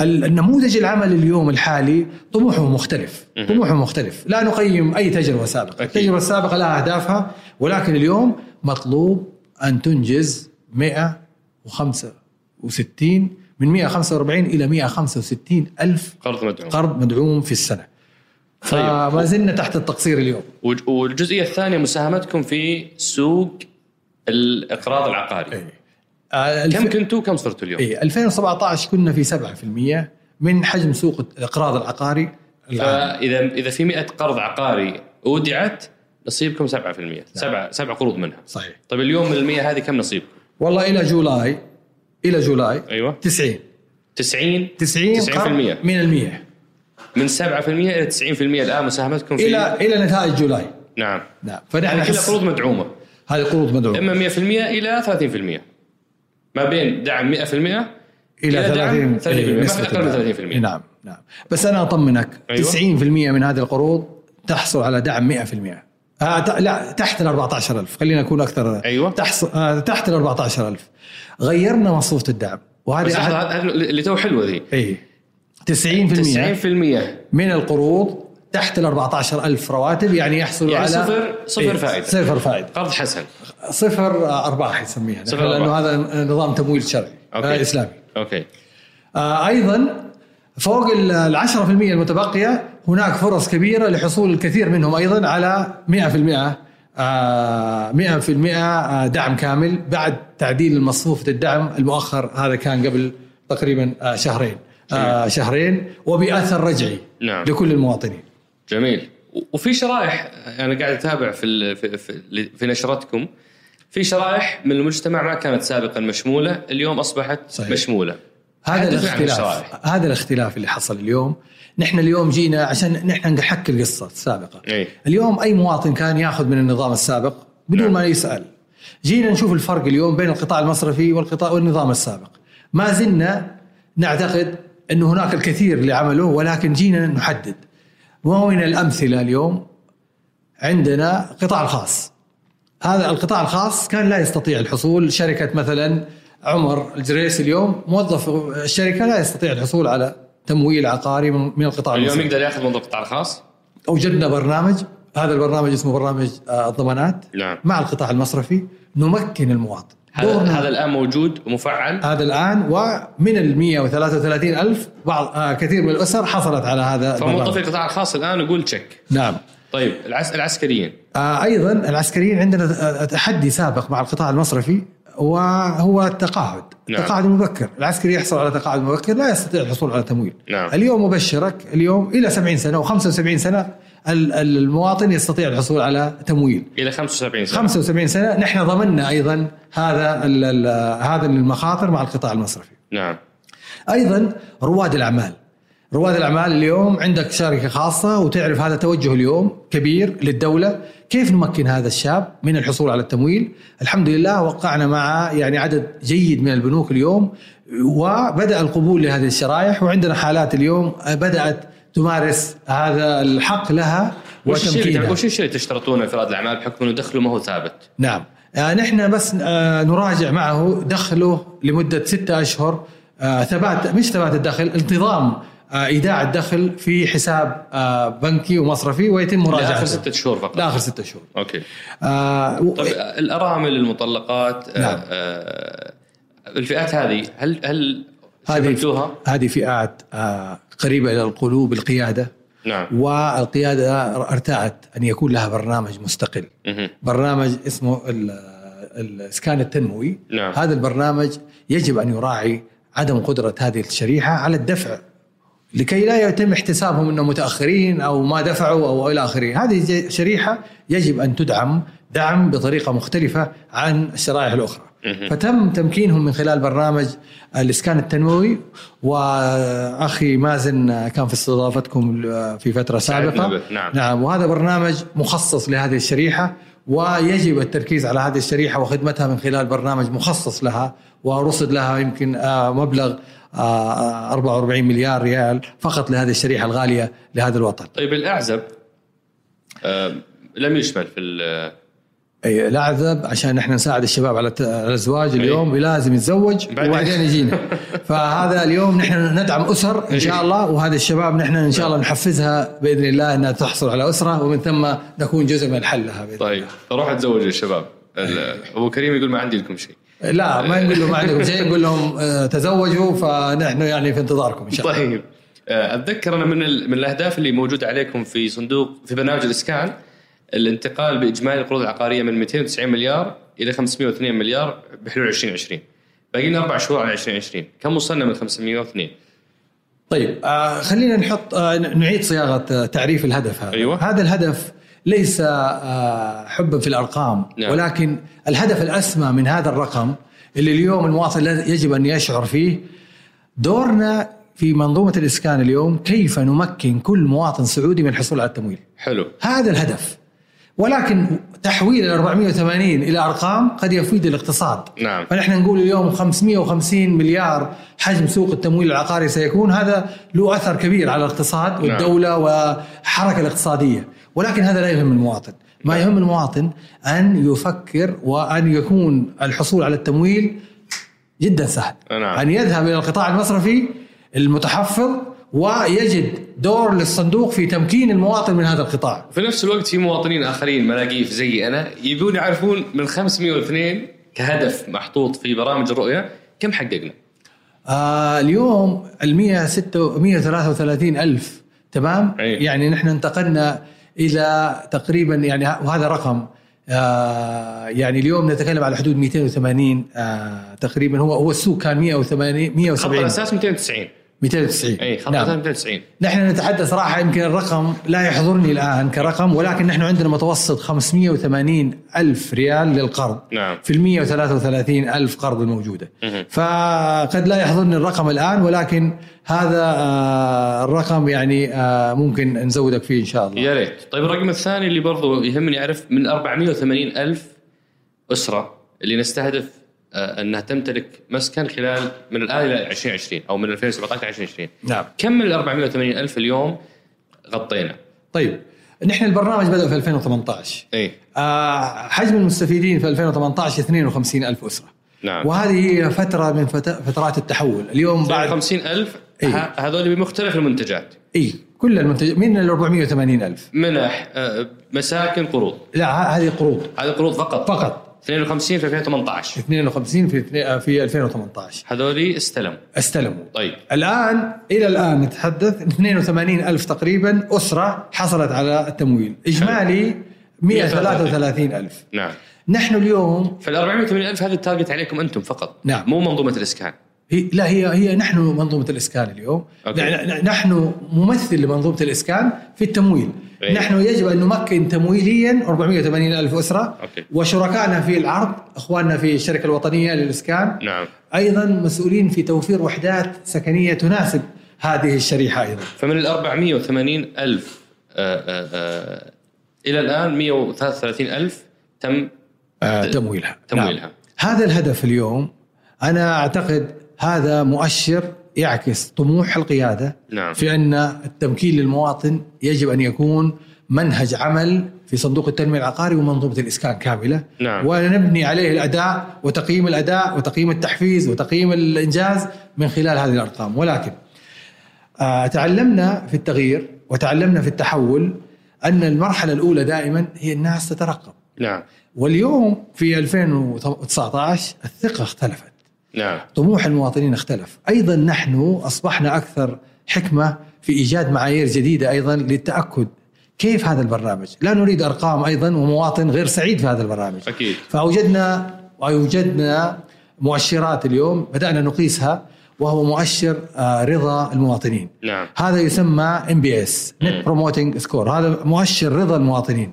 ال- النموذج العمل اليوم الحالي طموحه مختلف. طموحه مختلف. لا نقيم أي تجربة سابقة. أكيد. التجربة السابقة لها أهدافها ولكن اليوم مطلوب أن تنجز 165 من 145 إلى 165 ألف قرض مدعوم قرض مدعوم في السنة طيب. فما زلنا تحت التقصير اليوم والجزئية الثانية مساهمتكم في سوق الإقراض العقاري آه، كم. كنتوا كم صرتوا اليوم؟ إيه 2017 كنا في 7% من حجم سوق الإقراض العقاري. فإذا إذا في 100 قرض عقاري اودعت نصيبكم 7% سبع سبع قروض منها صحيح طيب اليوم من ال 100 هذه كم نصيبكم؟ والله إلى جولاي إلى جولاي أيوه. 90 90 90 90% قرض من المية. من 7% إلى 90% الآن مساهمتكم في إلى إلى نتائج جولاي. نعم. نعم. فنحن هذه كلها قروض مدعومة. هذه قروض مدعومة. إما 100% إلى 30% ما بين دعم 100% إلى إلى دعم 30% 30 إيه، أقل من الدعم. 30%. نعم نعم. بس أنا أطمنك أيوة. 90% من هذه القروض تحصل على دعم 100% آه ت- لا تحت ال 14000 خلينا نكون أكثر أيوة. تحصل آه تحت ال 14000 غيرنا مصفوفه الدعم. وهذه أحد- اللي تو حلوة ذي. اي 90% 90% من القروض تحت ال 14000 رواتب يعني يحصلوا يعني على صفر- صفر إيه، فائدة. صفر فائدة. قرض حسن. صفر أرباح يسميها. صفر لأنه أرباح. هذا نظام تمويل شرعي أوكي. آه إسلامي. أوكي. آه أيضا فوق ال 10% المتبقية هناك فرص كبيرة لحصول الكثير منهم أيضا على 100% آه 100% آه، دعم كامل بعد تعديل المصفوفة الدعم المؤخر هذا كان قبل تقريبا آه شهرين آه شهرين وبأثر رجعي نعم. لكل المواطنين جميل وفي شرائح أنا قاعد أتابع في في, في, في نشرتكم في شرائح من المجتمع ما كانت سابقا مشمولة اليوم أصبحت صحيح. مشمولة هذا الاختلاف. هذا الاختلاف اللي حصل اليوم. نحن اليوم جينا عشان نحن نحكي القصة السابقة. اي اليوم أي مواطن كان ياخذ من النظام السابق بدون نعم. ما يسأل. جينا نشوف الفرق اليوم بين القطاع المصرفي والقطاع والنظام السابق. ما زلنا نعتقد انه هناك الكثير اللي عمله ولكن جينا نحدد. ومن الأمثلة اليوم؟ عندنا قطاع الخاص هذا القطاع الخاص كان لا يستطيع الحصول. شركة مثلا عمر الجريس اليوم موظف الشركة لا يستطيع الحصول على تمويل عقاري من القطاع اليوم المصرفي يقدر ياخذ من القطاع الخاص أوجدنا برنامج هذا البرنامج اسمه برنامج آه، الضمانات نعم. مع القطاع المصرفي نمكن المواطن. هذا هذا الآن موجود ومفعل؟ هذا الآن ومن ال 133 ألف بعض آه كثير من الأسر حصلت على هذا فموظفي البرنامج القطاع الخاص الآن يقول تشيك نعم. طيب العس... العسكريين. آه أيضا العسكريين عندنا آه، تحدي سابق مع القطاع المصرفي وهو التقاعد نعم. التقاعد المبكر. العسكري يحصل على تقاعد مبكر لا يستطيع الحصول على تمويل. نعم. اليوم ابشرك اليوم إلى 70 سنة و75 سنة ال- ال- المواطن يستطيع الحصول على تمويل. إلى 75 سنة. 75 سنة نحن ضمننا أيضا هذا هذا المخاطر مع القطاع المصرفي. نعم. أيضا رواد الأعمال. رواد الأعمال اليوم عندك شركة خاصة وتعرف هذا توجه اليوم كبير للدولة. كيف نمكن هذا الشاب من الحصول على التمويل؟ الحمد لله وقعنا مع يعني عدد جيد من البنوك اليوم وبدأ القبول لهذه الشرائح وعندنا حالات اليوم بدأت تمارس هذا الحق لها وش الشيء اللي وتمكينها. وش الشيء تشترطونه في رائد الأعمال بحكم إنه دخله ما هو ثابت؟ نعم. آه نحن بس آه نراجع معه دخله لمدة ستة أشهر. آه ثبات مش ثبات الدخل انتظام آه إيداع الدخل في حساب آه بنكي ومصرفي ويتم لآخر مراجعته ستة شهور فقط لآخر ستة شهور أوكي آه و- طيب الأرامل المطلقات نعم. آه آه الفئات هذه هل هل هذه؟ هذه فئات آه قريبة إلى القلوب القيادة نعم والقيادة ارتأت أن يكون لها برنامج مستقل مهم. برنامج اسمه ال- الاسكان التنموي نعم. هذا البرنامج يجب أن يراعي عدم قدرة هذه الشريحة على الدفع لكي لا يتم احتسابهم إنهم متأخرين أو ما دفعوا أو إلى آخره، هذه شريحة يجب أن تدعم دعم بطريقة مختلفة عن الشرائح الأخرى. فتم تمكينهم من خلال برنامج الإسكان التنموي وأخي مازن كان في استضافتكم في فترة سابقة نعم. نعم وهذا برنامج مخصص لهذه الشريحة ويجب التركيز على هذه الشريحة وخدمتها من خلال برنامج مخصص لها ورصد لها يمكن آه، مبلغ 44 آه، مليار ريال فقط لهذه الشريحة الغالية لهذا الوطن. طيب الأعزب آه، لم يشمل في أي الاعذب عشان إحنا نساعد الشباب على الزواج اليوم أي. لازم يتزوج وبعدين يجينا. (laughs) فهذا اليوم نحن ندعم أسر إن شاء الله وهذا الشباب نحن إن شاء الله نحفزها بإذن الله إنها تحصل على أسرة ومن ثم نكون جزء من الحل لها بإذن طيب روح اتزوج الشباب أبو كريم يقول ما عندي لكم شيء. لا ما نقول لهم ما عندكم شيء نقول لهم آه، تزوجوا فنحن يعني في انتظاركم إن شاء الله. طيب. آه، أتذكر أنا من من الأهداف اللي موجودة عليكم في صندوق في برنامج الإسكان الانتقال بإجمالي القروض العقارية من 290 مليار إلى 502 مليار بحلول 2020 باقي لنا أربع شهور على 2020 كم وصلنا من 502 طيب آه خلينا نحط آه نعيد صياغة آه، تعريف الهدف هذا. أيوة. هذا الهدف ليس آه حبا في الأرقام نعم. ولكن الهدف الأسمى من هذا الرقم اللي اليوم المواطن يجب أن يشعر فيه دورنا في منظومة الإسكان اليوم كيف نمكن كل مواطن سعودي من الحصول على التمويل حلو هذا الهدف ولكن تحويل ال 480 إلى أرقام قد يفيد الاقتصاد نعم فنحن نقول اليوم 550 مليار حجم سوق التمويل العقاري سيكون هذا له أثر كبير على الاقتصاد نعم. والدولة نعم. والحركة الاقتصادية ولكن هذا لا يهم المواطن ما. يهم المواطن أن يفكر وأن يكون الحصول على التمويل جدا سهل نعم. أن يذهب إلى القطاع المصرفي المتحفظ ويجد دور للصندوق في تمكين المواطن من هذا القطاع في نفس الوقت في مواطنين آخرين ملاقيف زي أنا يبون يعرفون من 502 كهدف محطوط في برامج الرؤية كم حققنا؟ آه اليوم ال 133 ألف تمام؟ أي. يعني نحن انتقلنا إلى تقريبا يعني وهذا رقم آه يعني اليوم نتكلم على حدود 280 آه تقريبا هو هو السوق كان 180 170 خط الاساس 290 290 اي خط نعم. 290 نحن نتحدث صراحة يمكن الرقم لا يحضرني الآن كرقم ولكن نحن عندنا متوسط 580 ألف ريال للقرض. نعم. في ال 133 ألف قرض الموجوده فقد لا يحضرني الرقم الآن ولكن هذا آه الرقم يعني آه ممكن نزودك فيه إن شاء الله. يا ريت. طيب الرقم الثاني اللي برضو يهمني أعرف من 480 ألف أسرة اللي نستهدف أنها تمتلك مسكن خلال من الآن إلى 2020 أو من 2017 ل 2020 نعم. كم من ال 480 ألف اليوم غطينا؟ طيب نحن البرنامج بدأ في 2018 اي آه حجم المستفيدين في 2018 52 ألف أسرة. نعم. وهذه هي فترة من فترات التحول. اليوم بعد 50 ألف إيه؟ هذول بمختلف المنتجات. اي كل المنتج من ال 480 ألف؟ منح آه، مساكن قروض. لا هذه قروض. هذه قروض فقط. فقط. 52 في 2018 52 في في 2018 هذولي استلموا. استلموا. طيب. الآن إلى الآن نتحدث 82 ألف تقريبا أسرة حصلت على التمويل. إجمالي 133 ألف. نعم. نحن اليوم فال 480 ألف هذا التارجت عليكم أنتم فقط. نعم. مو منظومة الإسكان. هي لا هي هي نحن منظومة الإسكان اليوم. أوكي. نحن ممثل لمنظومة الإسكان في التمويل. أيه. نحن يجب أن نمكن تمويليا 480 ألف أسرة أوكي. وشركائنا في العرض إخواننا في الشركة الوطنية للإسكان نعم أيضا مسؤولين في توفير وحدات سكنية تناسب هذه الشريحة أيضا فمن ال 480 ألف آآ آه، آآ آه، إلى الآن 133 ألف تم آه تمويلها تمويلها نعم. هذا الهدف اليوم أنا أعتقد هذا مؤشر يعكس طموح القيادة نعم. في أن التمكين للمواطن يجب أن يكون منهج عمل في صندوق التنمية العقاري ومنظومة الإسكان كاملة. نعم. ونبني عليه الأداء وتقييم الأداء وتقييم التحفيز وتقييم الإنجاز من خلال هذه الأرقام. ولكن آه تعلمنا في التغيير وتعلمنا في التحول أن المرحلة الأولى دائما هي الناس تترقب. نعم. واليوم في 2019 الثقة اختلفت. نعم. طموح المواطنين اختلف. أيضا نحن أصبحنا أكثر حكمة في إيجاد معايير جديدة أيضا للتأكد كيف هذا البرنامج. لا نريد أرقام أيضا ومواطن غير سعيد في هذا البرنامج. أكيد. فأوجدنا وأوجدنا مؤشرات اليوم بدأنا نقيسها وهو مؤشر آه، رضا المواطنين. نعم. هذا يسمى NPS net promoting score هذا مؤشر رضا المواطنين.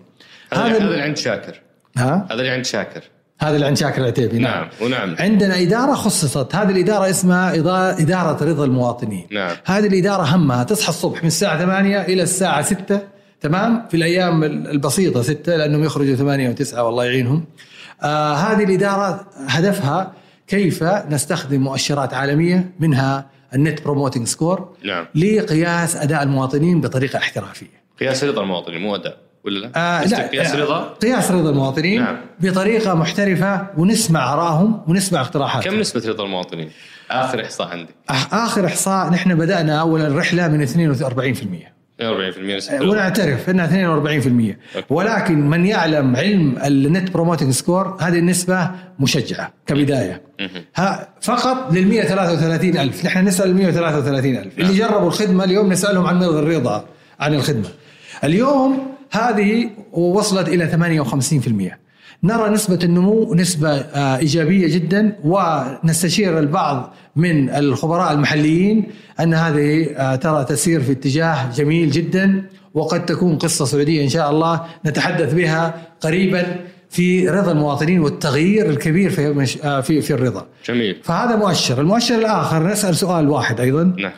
هذا هذا هذا ال- اللي عند شاكر. ها؟ هذا اللي عند شاكر. هذا اللي عند شاكر العتيبي. نعم, نعم ونعم. عندنا إدارة خصصت. هذه الإدارة اسمها إدارة رضا المواطنين. نعم. هذه الإدارة همها تصحى الصبح من الساعة 8 إلى الساعة 6 تمام؟ في الأيام ال- البسيطة 6 لأنهم يخرجوا 8 و9 والله يعينهم. آه هذه الإدارة هدفها كيف نستخدم مؤشرات عالمية منها ال net promoting score نعم. لقياس أداء المواطنين بطريقة احترافية. قياس رضا المواطن مو أداء. ولا لا؟ آه لا قياس آه، رضا قياس رضا المواطنين نعم. بطريقة محترفة ونسمع آرائهم ونسمع اقتراحاتهم كم نسبة رضا المواطنين؟ آخر إحصاء عندك أح- آخر إحصاء نحن بدأنا اول الرحلة من 42% 42% نسبة رضا. ونعترف إنها 42% أوكي. ولكن من يعلم علم ال net promoting score هذه النسبة مشجعة كبداية. ها فقط لل 133 ألف نحن نسأل ال 133 ألف اللي جربوا الخدمة اليوم نسألهم عن الرضا عن الخدمة اليوم هذه وصلت إلى 58% نرى نسبة النمو نسبة آه، إيجابية جدا ونستشير البعض من الخبراء المحليين أن هذه آه، ترى تسير في اتجاه جميل جدا وقد تكون قصة سعودية إن شاء الله نتحدث بها قريبا في رضا المواطنين والتغيير الكبير في مش- آه، في في الرضا. جميل. فهذا مؤشر. المؤشر الآخر نسأل سؤال واحد أيضا. نعم.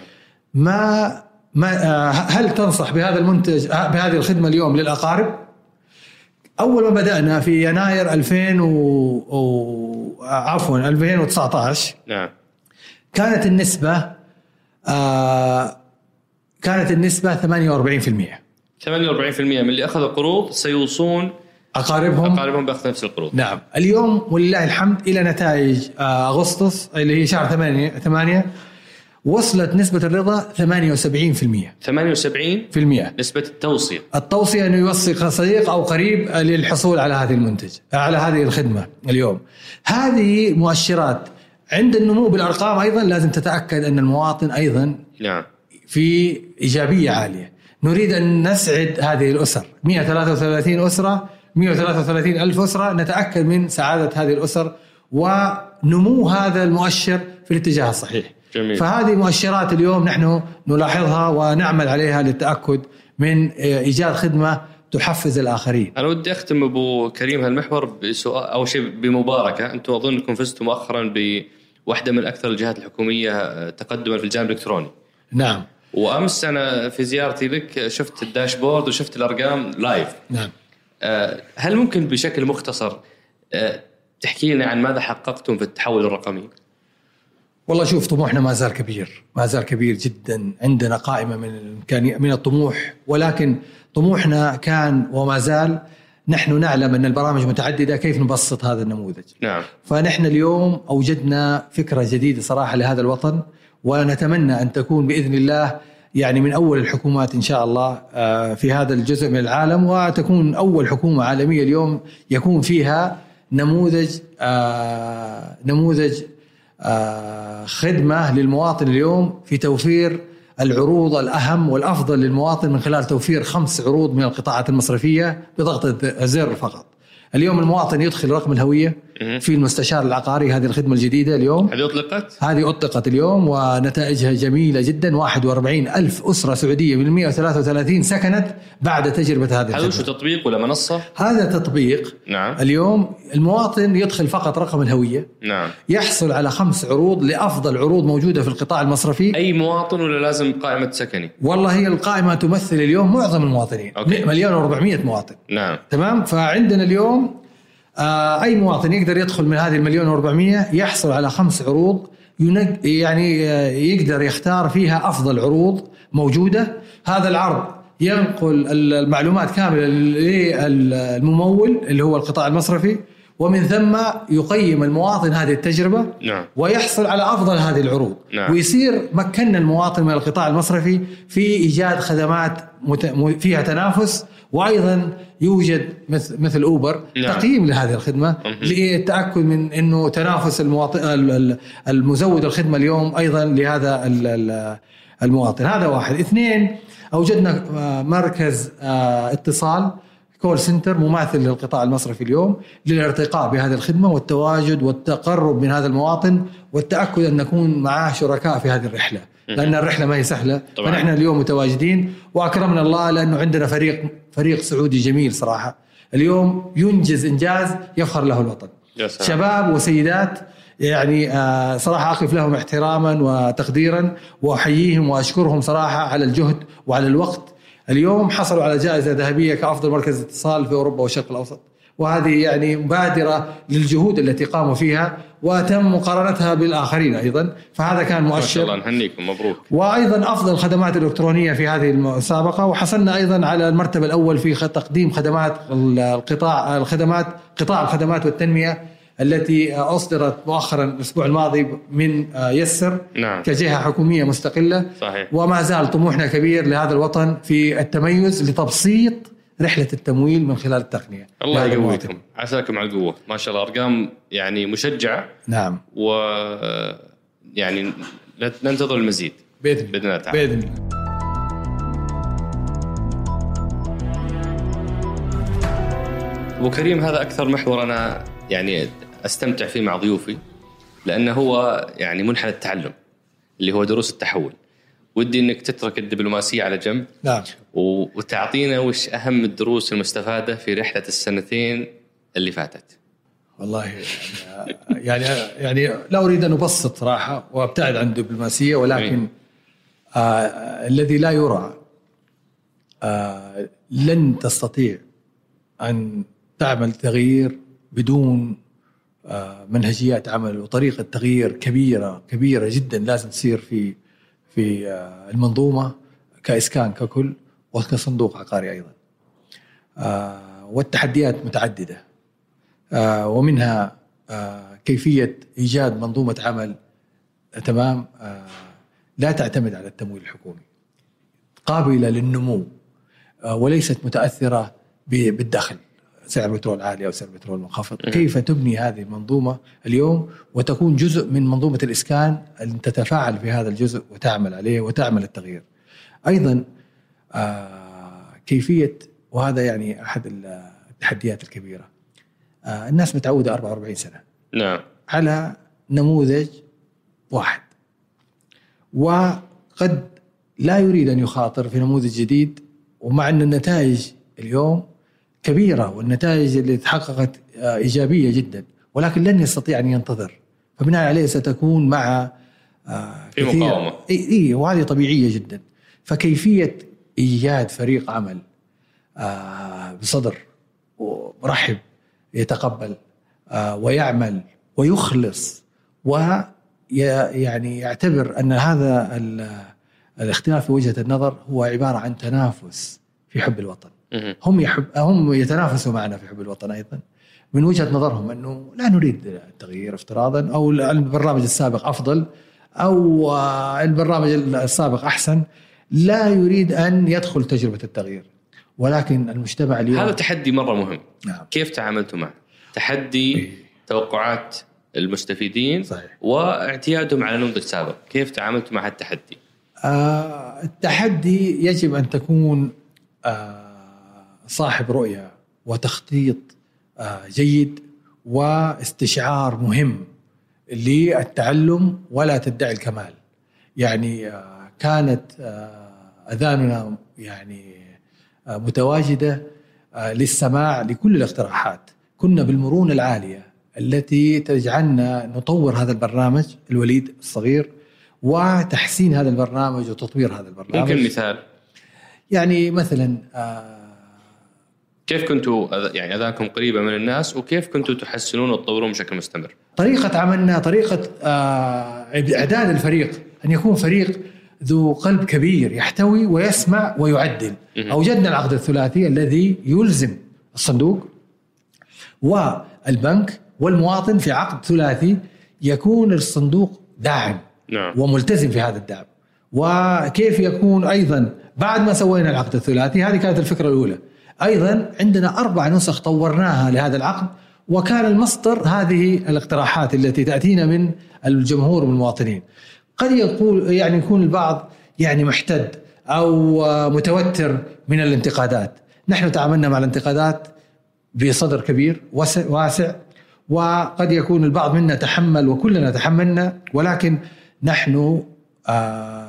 ما ما آه، هل تنصح بهذا المنتج آه، بهذه الخدمة اليوم للأقارب؟ أول ما بدأنا في يناير 2000 و... و... عفوا 2019 نعم. كانت النسبة آه كانت النسبة 48% 48% من اللي اخذوا قروض سيوصون أقاربهم؟ أقاربهم بأخذ نفس القروض. نعم. اليوم ولله الحمد إلى نتائج أغسطس اللي هي شهر 8 8 وصلت نسبة الرضا 78% 78 في المئة نسبة التوصية. التوصية أنه يوثق صديق أو قريب للحصول على هذه المنتج على هذه الخدمة اليوم. هذه مؤشرات عند النمو بالأرقام أيضا لازم تتأكد أن المواطن أيضا نعم. في إيجابية عالية. نريد أن نسعد هذه الأسر. 133 أسرة 133 ألف أسرة نتأكد من سعادة هذه الأسر ونمو هذا المؤشر في الاتجاه الصحيح. جميل. فهذه مؤشرات اليوم نحن نلاحظها ونعمل عليها للتأكد من إيجاد خدمة تحفز الآخرين. أنا ودي أختم أبو كريم هالمحور بسؤال أول شيء بمباركة. أنتم أظن أنكم فزتوا مؤخرا بواحدة من أكثر الجهات الحكومية تقدما في الجانب الإلكتروني. نعم. وأمس أنا في زيارتي لك شفت الداشبورد وشفت الأرقام لايف. نعم. آه، هل ممكن بشكل مختصر آه، تحكي لنا عن ماذا حققتم في التحول الرقمي؟ والله شوف طموحنا ما زال كبير ما زال كبير جدا عندنا قائمة من الإمكانية من الطموح ولكن طموحنا كان وما زال نحن نعلم أن البرامج متعددة كيف نبسط هذا النموذج. نعم. فنحن اليوم أوجدنا فكرة جديدة صراحة لهذا الوطن ونتمنى أن تكون بإذن الله يعني من أول الحكومات إن شاء الله آه، في هذا الجزء من العالم وتكون أول حكومة عالمية اليوم يكون فيها نموذج آه، نموذج آه، خدمة للمواطن اليوم في توفير العروض الأهم والأفضل للمواطن من خلال توفير خمس عروض من القطاعات المصرفية بضغطة زر فقط اليوم المواطن يدخل رقم الهوية مهم. في المستشار العقاري هذه الخدمة الجديدة اليوم. هذه أطلقت؟ هذه أطلقت اليوم ونتائجها جميلة جدا. 41 ألف أسرة سعودية من 133 سكنت بعد تجربة هذه هذا وش الخدمة تطبيق ولا منصة؟ هذا تطبيق نعم. اليوم المواطن يدخل فقط رقم الهوية. نعم. يحصل على خمس عروض لأفضل عروض موجودة في القطاع المصرفي. أي مواطن ولا لازم قائمة سكني؟ والله هي القائمة تمثل اليوم معظم المواطنين. أوكي. مليون و400 مواطن. نعم. تمام؟ فعندنا اليوم أي مواطن يقدر يدخل من هذه المليون و400 يحصل على خمس عروض يعني آه، يقدر يختار فيها أفضل عروض موجودة. هذا العرض ينقل المعلومات كاملة للممول اللي هو القطاع المصرفي. ومن ثم يقيم المواطن هذه التجربة نعم ويحصل على أفضل هذه العروض نعم. ويصير مكنا المواطن من القطاع المصرفي في إيجاد خدمات مت... فيها تنافس وأيضا يوجد مثل مثل أوبر نعم. تقييم لهذه الخدمة مهم. للتأكد من إنه تنافس المواطن ال- ال- المزود الخدمة اليوم أيضا لهذا ال- ال- المواطن هذا واحد اثنين أوجدنا آه، مركز آه، اتصال كول سنتر مماثل للقطاع المصرفي اليوم للارتقاء بهذه الخدمة والتواجد والتقرب من هذا المواطن والتأكد أن نكون معاه شركاء في هذه الرحلة. لأن الرحلة ما هي سهلة. طبعاً. فنحن اليوم متواجدين وأكرمنا الله لأنه عندنا فريق فريق سعودي جميل صراحة. اليوم ينجز إنجاز يفخر له الوطن. شباب وسيدات يعني آه، صراحة أقف لهم احتراما وتقديرا وأحييهم وأشكرهم صراحة على الجهد وعلى الوقت اليوم حصلوا على جائزة ذهبية كأفضل مركز اتصال في أوروبا والشرق الأوسط. وهذه يعني مبادرة للجهود التي قاموا فيها وتم مقارنتها بالآخرين أيضا. فهذا كان ما شاء الله مؤشر نهنيكم مبروك. وأيضا أفضل خدمات الالكترونيه في هذه المسابقة. وحصلنا أيضا على المرتبة الأول في تقديم خدمات القطاع الخدمات قطاع الخدمات والتنمية. التي أصدرت مؤخرا الأسبوع الماضي من يسر نعم. كجهة حكومية مستقلة. صحيح. وما زال طموحنا كبير لهذا الوطن في التميز لتبسيط رحلة التمويل من خلال التقنية. الله. يقويكم. عساكم على القوة. ما شاء الله. أرقام يعني مشجعة. نعم. و يعني ننتظر المزيد. بإذن الله. بإذن الله تعالى. بإذن الله. أبو كريم هذا أكثر محور أنا يعني أستمتع فيه مع ضيوفي لأنه هو يعني منحنى التعلم اللي هو دروس التحول. ودي إنك تترك الدبلوماسية على جنب. نعم. وتعطينا وش أهم الدروس المستفادة في رحلة السنتين اللي فاتت. والله يعني يعني لا أريد أن أبسط صراحة وأبتعد عن الدبلوماسية ولكن آه الذي لا يرى آه لن تستطيع أن تعمل تغيير بدون منهجيات عمل وطريقة تغيير كبيرة كبيرة جدا لازم تصير في في آه المنظومة كإسكان ككل وكصندوق عقاري أيضا. آه والتحديات متعددة. آه، ومنها آه، كيفية إيجاد منظومة عمل. آه، تمام؟ آه، لا تعتمد على التمويل الحكومي. قابلة للنمو. آه، وليست متأثرة ب- بالدخل. سعر بترول عالي أو سعر بترول منخفض. كيف تبني هذه المنظومة اليوم وتكون جزء من منظومة الإسكان أن تتفاعل في هذا الجزء وتعمل عليه وتعمل التغيير؟ أيضا آه، كيفية وهذا يعني أحد التحديات الكبيرة. آه، الناس متعودة 44 سنة. نعم. على نموذج واحد. وقد لا يريد أن يخاطر في نموذج جديد ومع أن النتائج اليوم كبيرة والنتائج اللي تحققت آه، إيجابية جدا ولكن لن يستطيع أن ينتظر فبناء عليه ستكون مع آه، في مقاومة. إي إي، وهذه طبيعية جدا فكيفية إيجاد فريق عمل آه، بصدر ورحب يتقبل ويعمل ويخلص ويعني يعتبر أن هذا ال- الاختلاف في وجهة النظر هو عبارة عن تنافس في حب الوطن. هم يحب هم يتنافسوا معنا في حب الوطن أيضا. من وجهة نظرهم أنه لا نريد التغيير افتراضا أو البرنامج السابق أفضل أو البرنامج السابق أحسن. لا يريد أن يدخل تجربة التغيير. ولكن المجتمع اليوم هذا تحدي مرة مهم. نعم. كيف تعاملتوا معه؟ تحدي إيه. توقعات المستفيدين صحيح. واعتيادهم على نموذج سابق كيف تعاملتوا مع التحدي؟ آه التحدي يجب أن تكون آه صاحب رؤية وتخطيط آه جيد واستشعار مهم للتعلم ولا تدعي الكمال. يعني آه كانت آه أذاننا يعني متواجدة للسماع لكل الاقتراحات. كنا بالمرونة العالية التي تجعلنا نطور هذا البرنامج الوليد الصغير وتحسين هذا البرنامج وتطوير هذا البرنامج ممكن مثال يعني مثلا كيف كنتوا يعني اذانكم قريبة من الناس وكيف كنتوا تحسنون وتطورون بشكل مستمر؟ طريقة عملنا طريقة آه إعداد الفريق أن يكون فريق ذو قلب كبير يحتوي ويسمع ويعدل مهم. أوجدنا العقد الثلاثي الذي يلزم الصندوق والبنك والمواطن في عقد ثلاثي يكون الصندوق داعم نعم وملتزم في هذا الدعم وكيف يكون أيضا بعد ما سوينا العقد الثلاثي هذه كانت الفكرة الأولى. أيضا عندنا أربع نسخ طورناها لهذا العقد وكان المصدر هذه الاقتراحات التي تأتينا من الجمهور والمواطنين. قد يقول يعني يكون البعض يعني محتد أو متوتر من الانتقادات. نحن تعاملنا مع الانتقادات بصدر كبير واسع, وقد يكون البعض منا تحمل وكلنا تحملنا ولكن نحن آه،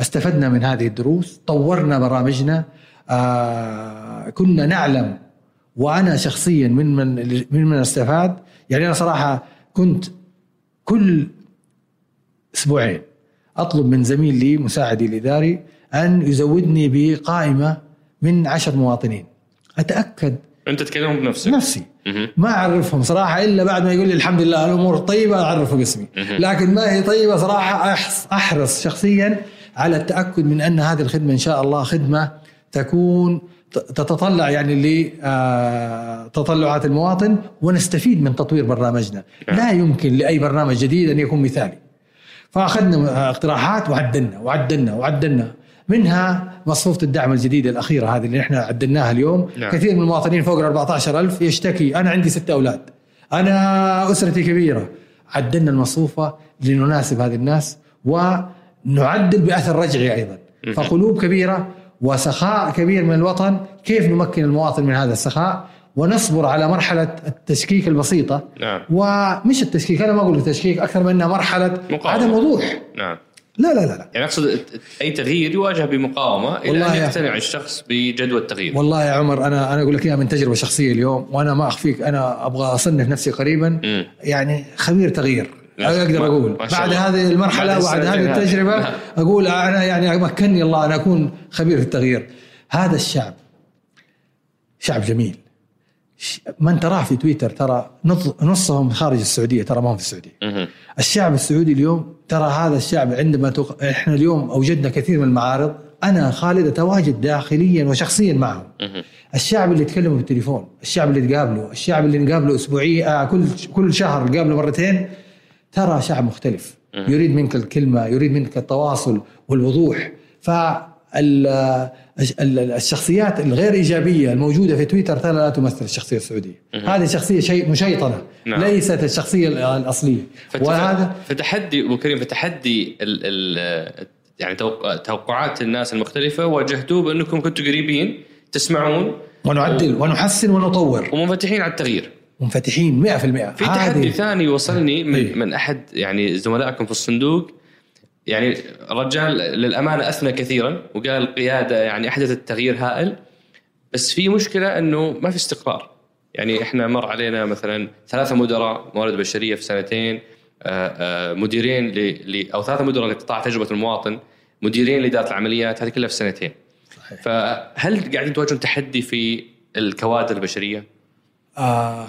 استفدنا من هذه الدروس طورنا برامجنا. آه، كنا نعلم وأنا شخصيا من من من من استفاد. يعني أنا صراحة كنت كل أسبوعين أطلب من زميل لي مساعدي الإداري أن يزودني بقائمة من عشر مواطنين. أتأكد أنت تكلمهم بنفسك. نفسي. ما أعرفهم صراحة إلا بعد ما يقول لي الحمد لله الأمور طيبة اعرفه باسمي. لكن ما هي طيبة صراحة أحرص شخصيا على التأكد من أن هذه الخدمة إن شاء الله خدمة تكون تتطلع يعني لتطلعات المواطن ونستفيد من تطوير برنامجنا. نعم. لا يمكن لأي برنامج جديد أن يكون مثالي. فأخذنا اقتراحات وعدلنا وعدلنا وعدلنا. منها مصفوفة الدعم الجديدة الأخيرة هذه اللي إحنا عدلناها اليوم. نعم. كثير من المواطنين فوق ال 14000 يشتكي أنا عندي ستة أولاد. أنا أسرتي كبيرة. عدلنا المصفوفة لنناسب هذه الناس ونعدل بأثر رجعي أيضا. فقلوب كبيرة وسخاء كبير من الوطن كيف نمكن المواطن من هذا السخاء؟ ونصبر على مرحلة التشكيك البسيطة. نعم. ومش التشكيك أنا ما أقول التشكيك أكثر منها مرحلة مقاومة. عدم وضوح. نعم. لا لا لا, لا. يعني أقصد أي تغيير يواجه بمقاومة إلى أن يقتنع الشخص بجدوى التغيير. والله يا عمر أنا أنا أقول لك إياها من تجربة شخصية اليوم وأنا ما أخفيك أنا أبغى أصنف نفسي قريبا. م. يعني خبير تغيير. أقدر أقول. بعد هذه المرحلة وبعد هذه التجربة نعم. أقول أنا يعني مكنني الله أن أكون خبير في التغيير. هذا الشعب شعب جميل. من تراه في تويتر ترى نصهم خارج السعودية ترى ما هم في السعودية. الشعب السعودي اليوم ترى هذا الشعب عندما تق... إحنا اليوم أوجدنا كثير من المعارض. أنا خالد أتواجد داخليا وشخصيا معهم. الشعب اللي يتكلموا بالتليفون، الشعب اللي تقابله، الشعب اللي نقابله اسبوعيا آه كل كل شهر نقابله مرتين. ترى شعب مختلف. يريد منك الكلمة، يريد منك التواصل والوضوح. ف الشخصيات الغير إيجابية الموجودة في تويتر ترى لا تمثل الشخصية السعودية. هذه شخصية شيء مشيطنة. نعم. ليست الشخصية الأصلية. وهذا فتحدي أبو كريم فتحدي ال ال يعني توقعات الناس المختلفة. واجهتوه بأنكم كنتوا قريبين تسمعون. ونعدل و... ونحسن ونطور. ومنفتحين على التغيير. منفتحين 100% في تحدي ثاني وصلني من, إيه؟ من أحد يعني زملائكم في الصندوق يعني الرجال للأمانة أثنى كثيرا وقال القياده يعني أحدثت تغيير هائل بس في مشكلة إنه ما في استقرار يعني إحنا مر علينا مثلا ثلاثة مدراء موارد بشرية في سنتين آه، آه، مديرين ل أو ثلاثة مدراء لقطاع تجربة المواطن مديرين لإدارة العمليات هذه كلها في سنتين صحيح. فهل قاعدين تواجهون تحدي في الكوادر البشرية؟ آه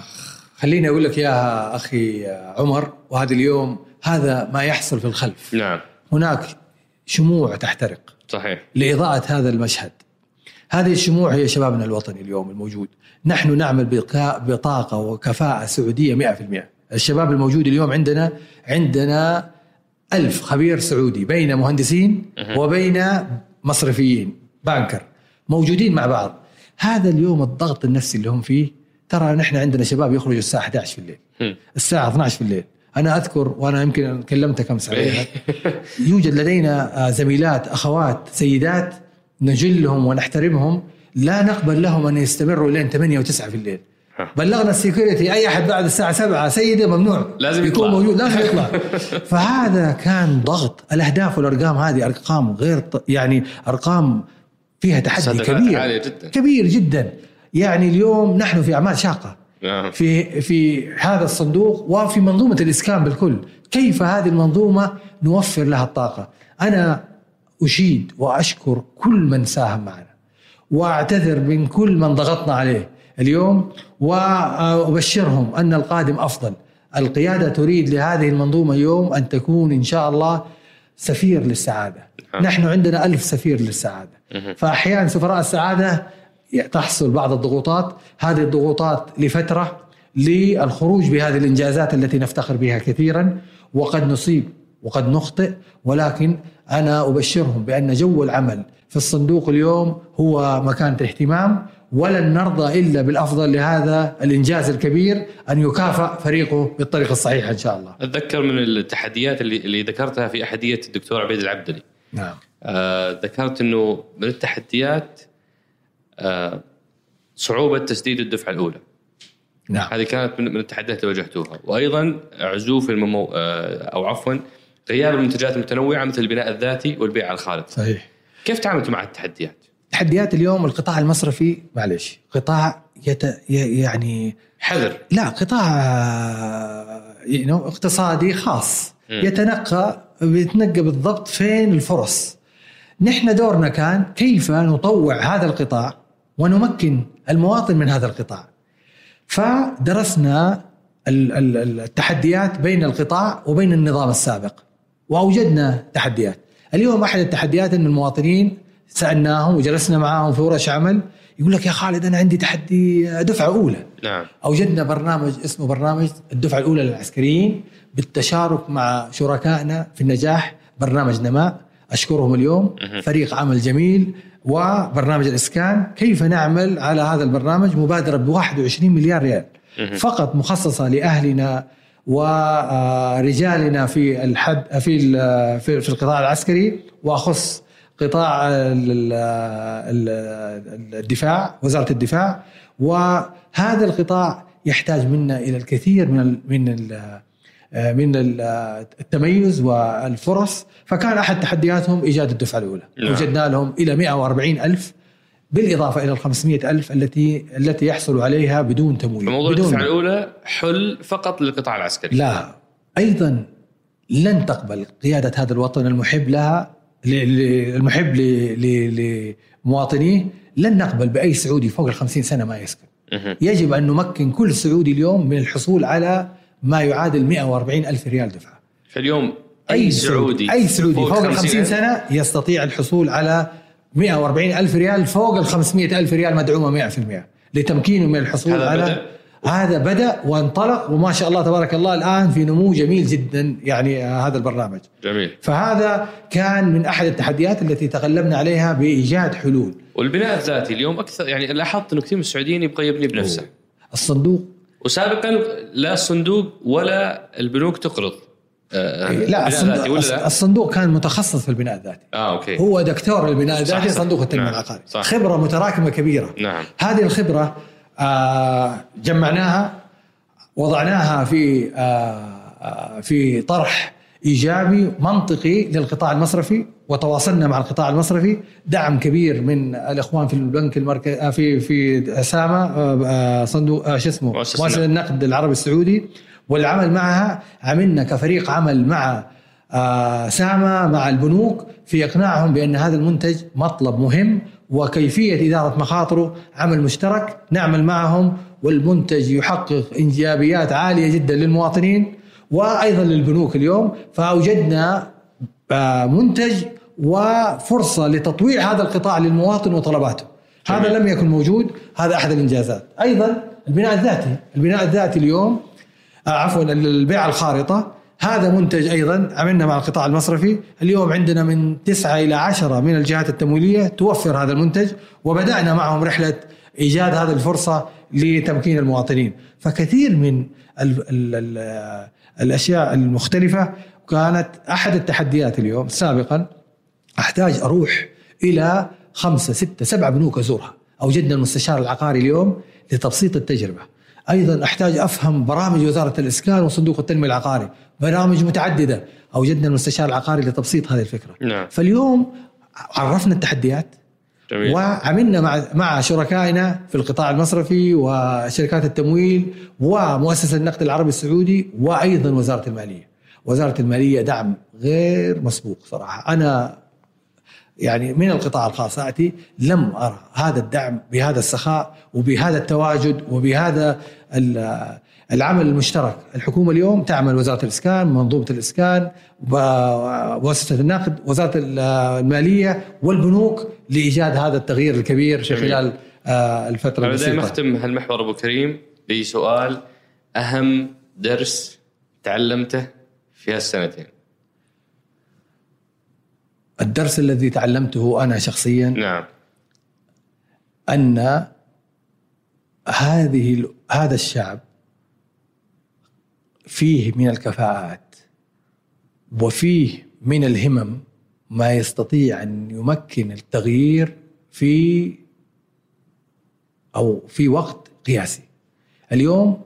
خليني أقول لك يا أخي عمر وهذا اليوم هذا ما يحصل في الخلف. نعم. هناك شموع تحترق. صحيح. لإضاءة هذا المشهد. هذه الشموع هي شبابنا الوطني اليوم الموجود. نحن نعمل بطاقة وكفاءة سعودية 100% الشباب الموجود اليوم عندنا عندنا ألف خبير سعودي بين مهندسين وبين مصرفيين بانكر موجودين مع بعض. هذا اليوم الضغط النفسي اللي هم فيه ترى نحن عندنا شباب يخرجوا الساعة 11 في الليل الساعة 12 في الليل أنا أذكر وأنا يمكن كلمتك امس عليها (laughs) يوجد لدينا آه، زميلات أخوات سيدات نجلهم ونحترمهم. لا نقبل لهم أن يستمروا لين 8 و9 في الليل بلغنا السيكوريتي أي أحد بعد الساعة 7 سيده ممنوع. لازم يكون يطلع. موجود لازم يطلع. (laughs) فهذا كان ضغط. الأهداف والأرقام هذه أرقام غير يعني أرقام فيها تحدي كبير. جدا. كبير جدا. يعني اليوم نحن في أعمال شاقة. نعم. في في هذا الصندوق وفي منظومة الإسكان بالكل. كيف هذه المنظومة نوفر لها الطاقة؟ أنا أشيد وأشكر كل من ساهم معنا. وأعتذر من كل من ضغطنا عليه اليوم وأبشرهم أن القادم أفضل. القيادة تريد لهذه المنظومة اليوم أن تكون إن شاء الله سفير للسعادة. نعم. نحن عندنا ألف سفير للسعادة. فأحيانا سفراء السعادة تحصل بعض الضغوطات. هذه الضغوطات لفترة للخروج بهذه الإنجازات التي نفتخر بها كثيرا. وقد نصيب وقد نخطئ ولكن أنا أبشرهم بأن جو العمل في الصندوق اليوم هو مكان اهتمام ولن نرضى إلا بالأفضل لهذا الإنجاز الكبير أن يكافأ فريقه بالطريقة الصحيحة إن شاء الله. أتذكر من التحديات اللي, اللي ذكرتها في أحدية الدكتور عبيد العبدلي. نعم. آه ذكرت أنه من التحديات صعوبة تسديد الدفعة الأولى. نعم. هذه كانت من التحديات اللي واجهتوها. وأيضا عزوف الممو... آه، أو عفوا غياب المنتجات المتنوعة مثل البناء الذاتي والبيع على الخارج صحيح. كيف تعاملتوا مع التحديات؟ تحديات اليوم القطاع المصرفي معلش قطاع يت... ي- يعني حذر. لا قطاع آه، know, اقتصادي خاص. مم. يتنقى بيتنقى بالضبط فين الفرص. نحن دورنا كان كيف نطوع هذا القطاع ونمكن المواطن من هذا القطاع. فدرسنا ال- ال- ال- التحديات بين القطاع وبين النظام السابق وأوجدنا تحديات. اليوم أحد التحديات إن المواطنين سألناهم وجلسنا معاهم في ورش عمل يقول لك يا خالد أنا عندي تحدي دفعة أولى. نعم. أوجدنا برنامج اسمه برنامج الدفعة الأولى للعسكريين بالتشارك مع شركائنا في النجاح برنامج نماء. أشكرهم اليوم. فريق عمل جميل. وبرنامج الإسكان كيف نعمل على هذا البرنامج مبادرة ب 21 مليار ريال. فقط مخصصة لأهلنا ورجالنا في الحد في ال- في في القطاع العسكري وأخص قطاع ال- الدفاع وزارة الدفاع وهذا القطاع يحتاج منا إلى الكثير من من من ال- التميز والفرص. فكان أحد تحدياتهم إيجاد الدفعة الأولى. نعم. وجدنا لهم إلى 140 ألف بالإضافة إلى ال 500 ألف التي التي يحصلوا عليها بدون تمويل. فموضوع بدون الدفعة الأولى حل فقط للقطاع العسكري. لا. أيضا لن تقبل قيادة هذا الوطن المحب لها المحب لمواطنيه. لن نقبل بأي سعودي فوق ال 50 سنة ما يسكن. يجب أن نمكن كل سعودي اليوم من الحصول على ما يعادل 140 ألف ريال دفعة. فاليوم أي سعودي أي سعودي فوق, ال 50 50 سنة يستطيع الحصول على 140 ألف ريال فوق ال 500 ألف ريال مدعومة 100% لتمكينه من الحصول هذا على بدأ؟ هذا بدأ وانطلق وما شاء الله تبارك الله الآن في نمو جميل جدا يعني آه، هذا البرنامج. جميل. فهذا كان من أحد التحديات التي تغلبنا عليها بإيجاد حلول. والبناء الذاتي اليوم أكثر يعني لاحظت إنه كثير من السعوديين يبغى يبني بنفسه. الصندوق وسابقا لا الصندوق ولا البنوك تقرض. آه، لا الصندوق, ولا؟ الصندوق كان متخصص في البناء الذاتي. آه أوكي. هو دكتور البناء الذاتي صح. صندوق التنمية نعم، العقاري. صح. خبرة متراكمة كبيرة. نعم. هذه الخبرة آه، جمعناها وضعناها في آه، في طرح إيجابي منطقي للقطاع المصرفي. وتواصلنا مع القطاع المصرفي. دعم كبير من الإخوان في البنك المركزي في في أسامة آه، آه، صندوق آه، شو اسمه؟ مؤسسه النقد. العربي السعودي. والعمل معها عملنا كفريق عمل مع سامة مع البنوك في إقناعهم بأن هذا المنتج مطلب مهم وكيفية إدارة مخاطره عمل مشترك نعمل معهم والمنتج يحقق إيجابيات عالية جدا للمواطنين. وأيضا للبنوك اليوم فأوجدنا آه، منتج وفرصة لتطويع هذا القطاع للمواطن وطلباته. هذا لم يكن موجود هذا أحد الإنجازات. أيضا البناء الذاتي البناء الذاتي اليوم آه، عفوا البيع الخارطة هذا منتج أيضا عملنا مع القطاع المصرفي اليوم عندنا من تسعة إلى عشرة من الجهات التمويلية توفر هذا المنتج وبدأنا معهم رحلة إيجاد هذه الفرصة لتمكين المواطنين. فكثير من ال ال ال الأشياء المختلفة كانت أحد التحديات اليوم سابقا. أحتاج أروح إلى خمسة ستة سبعة بنوك أزورها. أوجدنا المستشار العقاري اليوم لتبسيط التجربة. أيضا أحتاج أفهم برامج وزارة الإسكان وصندوق التنمية العقاري. برامج متعددة. أوجدنا المستشار العقاري لتبسيط هذه الفكرة. نعم. فاليوم عرفنا التحديات جميل. وعملنا مع مع شركائنا في القطاع المصرفي وشركات التمويل ومؤسسة النقد العربي السعودي وأيضا وزارة المالية. وزارة المالية دعم غير مسبوق صراحة، أنا يعني من القطاع الخاص اتي لم أرى هذا الدعم بهذا السخاء وبهذا التواجد وبهذا ال- العمل المشترك، الحكومة اليوم تعمل وزارة الإسكان، منظومة الإسكان، مؤسسه النقد، وزارة المالية والبنوك لإيجاد هذا التغيير الكبير في جميل. خلال آه، الفترة أنا دائما. أختم هالمحور أبو كريم بسؤال أهم درس تعلمته في هالسنتين الدرس الذي تعلمته أنا شخصيا نعم. أن هذه هذا الشعب فيه من الكفاءات وفيه من الهمم ما يستطيع أن يمكن التغيير في أو في وقت قياسي. اليوم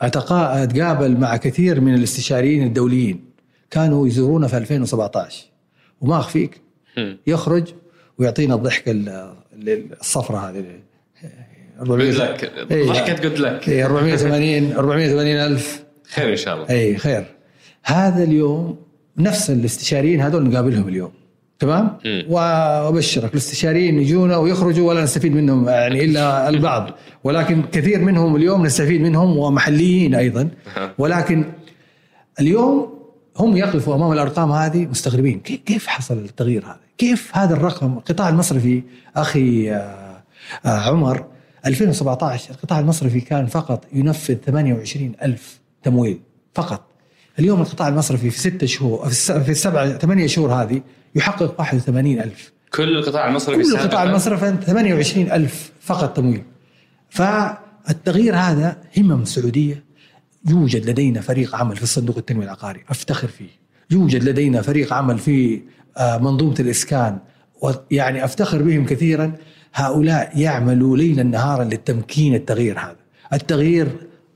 أتقابل مع كثير من الاستشاريين الدوليين. كانوا يزورونا في 2017 وما أخفيك. يخرج ويعطينا الضحكه ال- ال- الصفراء هذه. جود لك. ضحكة جود لك إيه، 480 480 ألف. خير إن شاء الله. اي خير. هذا اليوم نفس الاستشاريين هذول نقابلهم اليوم. تمام. وأبشرك. الاستشاريين يجونا ويخرجوا ولا نستفيد منهم يعني إلا البعض. ولكن كثير منهم اليوم نستفيد منهم ومحليين أيضا. ولكن اليوم هم يقفوا أمام الأرقام هذه مستغربين. كي- كيف حصل التغيير هذا؟ كيف هذا الرقم؟ القطاع المصرفي أخي آه، آه، عمر 2017 القطاع المصرفي كان فقط ينفذ 28 ألف تمويل فقط. اليوم القطاع المصرفي في ستة شهور في الس- في السبعة ثمانية شهور هذه يحقق 81 ألف. كل القطاع المصرفي كل القطاع المصرفي 28 ألف فقط تمويل. فالتغيير هذا همم سعودية يوجد لدينا فريق عمل في الصندوق التنمية العقاري أفتخر فيه. يوجد لدينا فريق عمل في آه، منظومة الإسكان يعني أفتخر بهم كثيرا. هؤلاء يعملوا ليلا نهارا للتمكين التغيير هذا. التغيير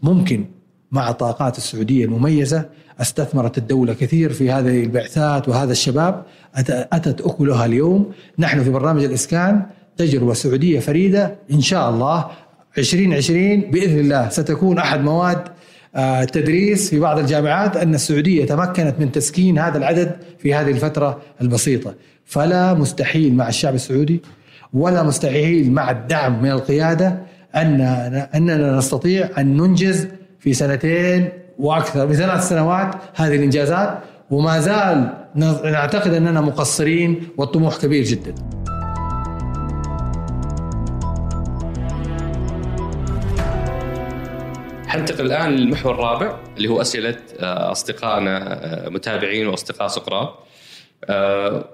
ممكن مع طاقات السعودية المميزة. استثمرت الدولة كثير في هذه البعثات وهذا الشباب. أتت أكلها اليوم. نحن في برنامج الإسكان تجربة سعودية فريدة. إن شاء الله 2020 بإذن الله ستكون أحد مواد التدريس في بعض الجامعات أن السعودية تمكنت من تسكين هذا العدد في هذه الفترة البسيطة. فلا مستحيل مع الشعب السعودي ولا مستحيل مع الدعم من القيادة أن أننا نستطيع أن ننجز في سنتين وأكثر في ثلاث سنوات هذه الإنجازات. وما زال نعتقد أننا مقصرين والطموح كبير جداً. حننتقل الآن للمحور الرابع اللي هو أسئلة آه، اصدقائنا آه، متابعين وأصدقاء سقراط آه،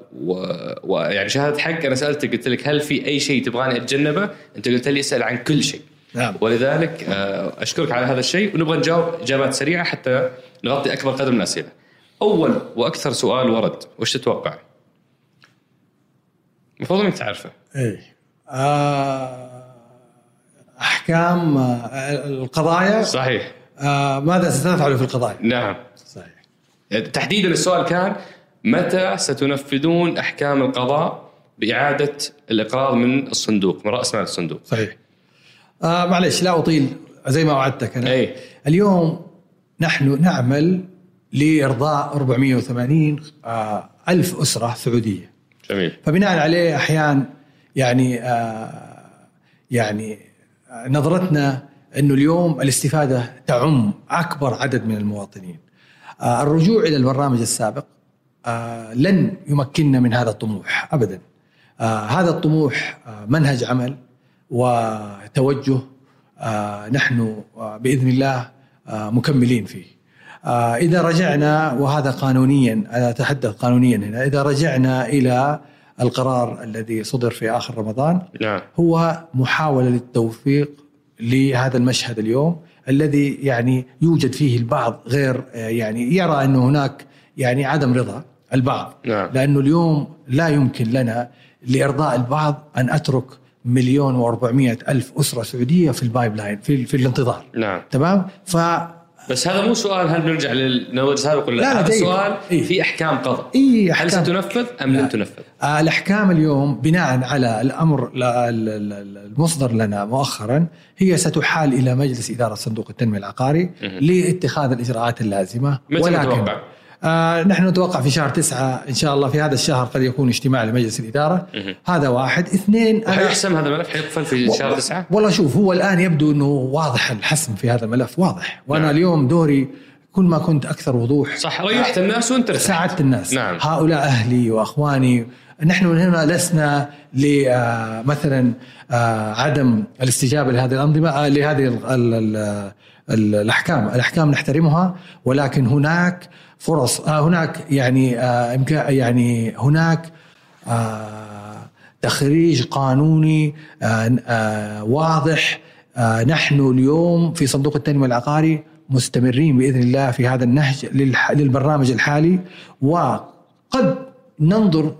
ويعني شهادة حق أنا سألتك قلت لك هل في أي شيء تبغاني أتجنبه؟ أنت قلت لي أسأل عن كل شيء. نعم. ولذلك أشكرك على هذا الشيء ونبغى نجاوب إجابات سريعة حتى نغطي أكبر قدر من الأسئلة. أول وأكثر سؤال ورد وش تتوقع؟ المفروض إنك تعرفه. إيه آه، أحكام آه، القضايا. صحيح. آه، ماذا ستفعل في القضايا؟ نعم. صحيح. تحديدا السؤال كان متى ستنفذون أحكام القضاء بإعادة الاقراض من الصندوق من رأس مال الصندوق؟ صحيح. آه معلش لا أطيل زي ما وعدتك أنا. أي. اليوم نحن نعمل لإرضاء 480 آه ألف أسرة سعودية. جميل. فبناء عليه أحيانا يعني آه يعني نظرتنا أنه اليوم الاستفادة تعم أكبر عدد من المواطنين. آه الرجوع إلى البرنامج السابق آه لن يمكننا من هذا الطموح ابدا. آه هذا الطموح منهج عمل وتوجه نحن بإذن الله مكملين فيه. إذا رجعنا وهذا قانونيا أتحدث قانونيا هنا إذا رجعنا إلى القرار الذي صدر في آخر رمضان نعم. هو محاولة للتوفيق لهذا المشهد اليوم الذي يعني يوجد فيه البعض غير يعني يرى أنه هناك يعني عدم رضا البعض. نعم. لأنه اليوم لا يمكن لنا لإرضاء البعض أن أترك مليون وأربعمائة ألف أسرة سعودية في ال pipeline في, في الانتظار. نعم. تمام؟ ف بس هذا مو سؤال هل بنرجع للنموذج السابق ولا لا، لا، هذا جيد. سؤال إيه. في أحكام قضاء اي هل أحكام. ستنفذ أم لن تنفذ؟ آه، الأحكام اليوم بناء على الأمر المصدر لنا مؤخرا هي ستحال إلى مجلس إدارة صندوق التنمية العقاري لاتخاذ الإجراءات اللازمة متى نتوقع؟ آه نحن نتوقع في شهر تسعة إن شاء الله في هذا الشهر قد يكون اجتماع لمجلس الإدارة هذا واحد اثنين حيحسم هذا الملف حيقفل في شهر تسعة؟ والله شوف هو الآن يبدو إنه واضح الحسم في هذا الملف واضح وأنا نعم. اليوم دوري كل ما كنت أكثر وضوح صح ريحت الناس وانت. ساعدت الناس نعم. هؤلاء أهلي وأخواني نحن هنا لسنا لمثلا عدم الاستجابة لهذه الأنظمة آه، لهذه الأحكام، الأحكام نحترمها ولكن هناك فرص. آه، هناك يعني آه، يعني هناك آه، تخريج قانوني واضح. نحن اليوم في صندوق التنمية العقاري مستمرين بإذن الله في هذا النهج للبرنامج الحالي وقد ننظر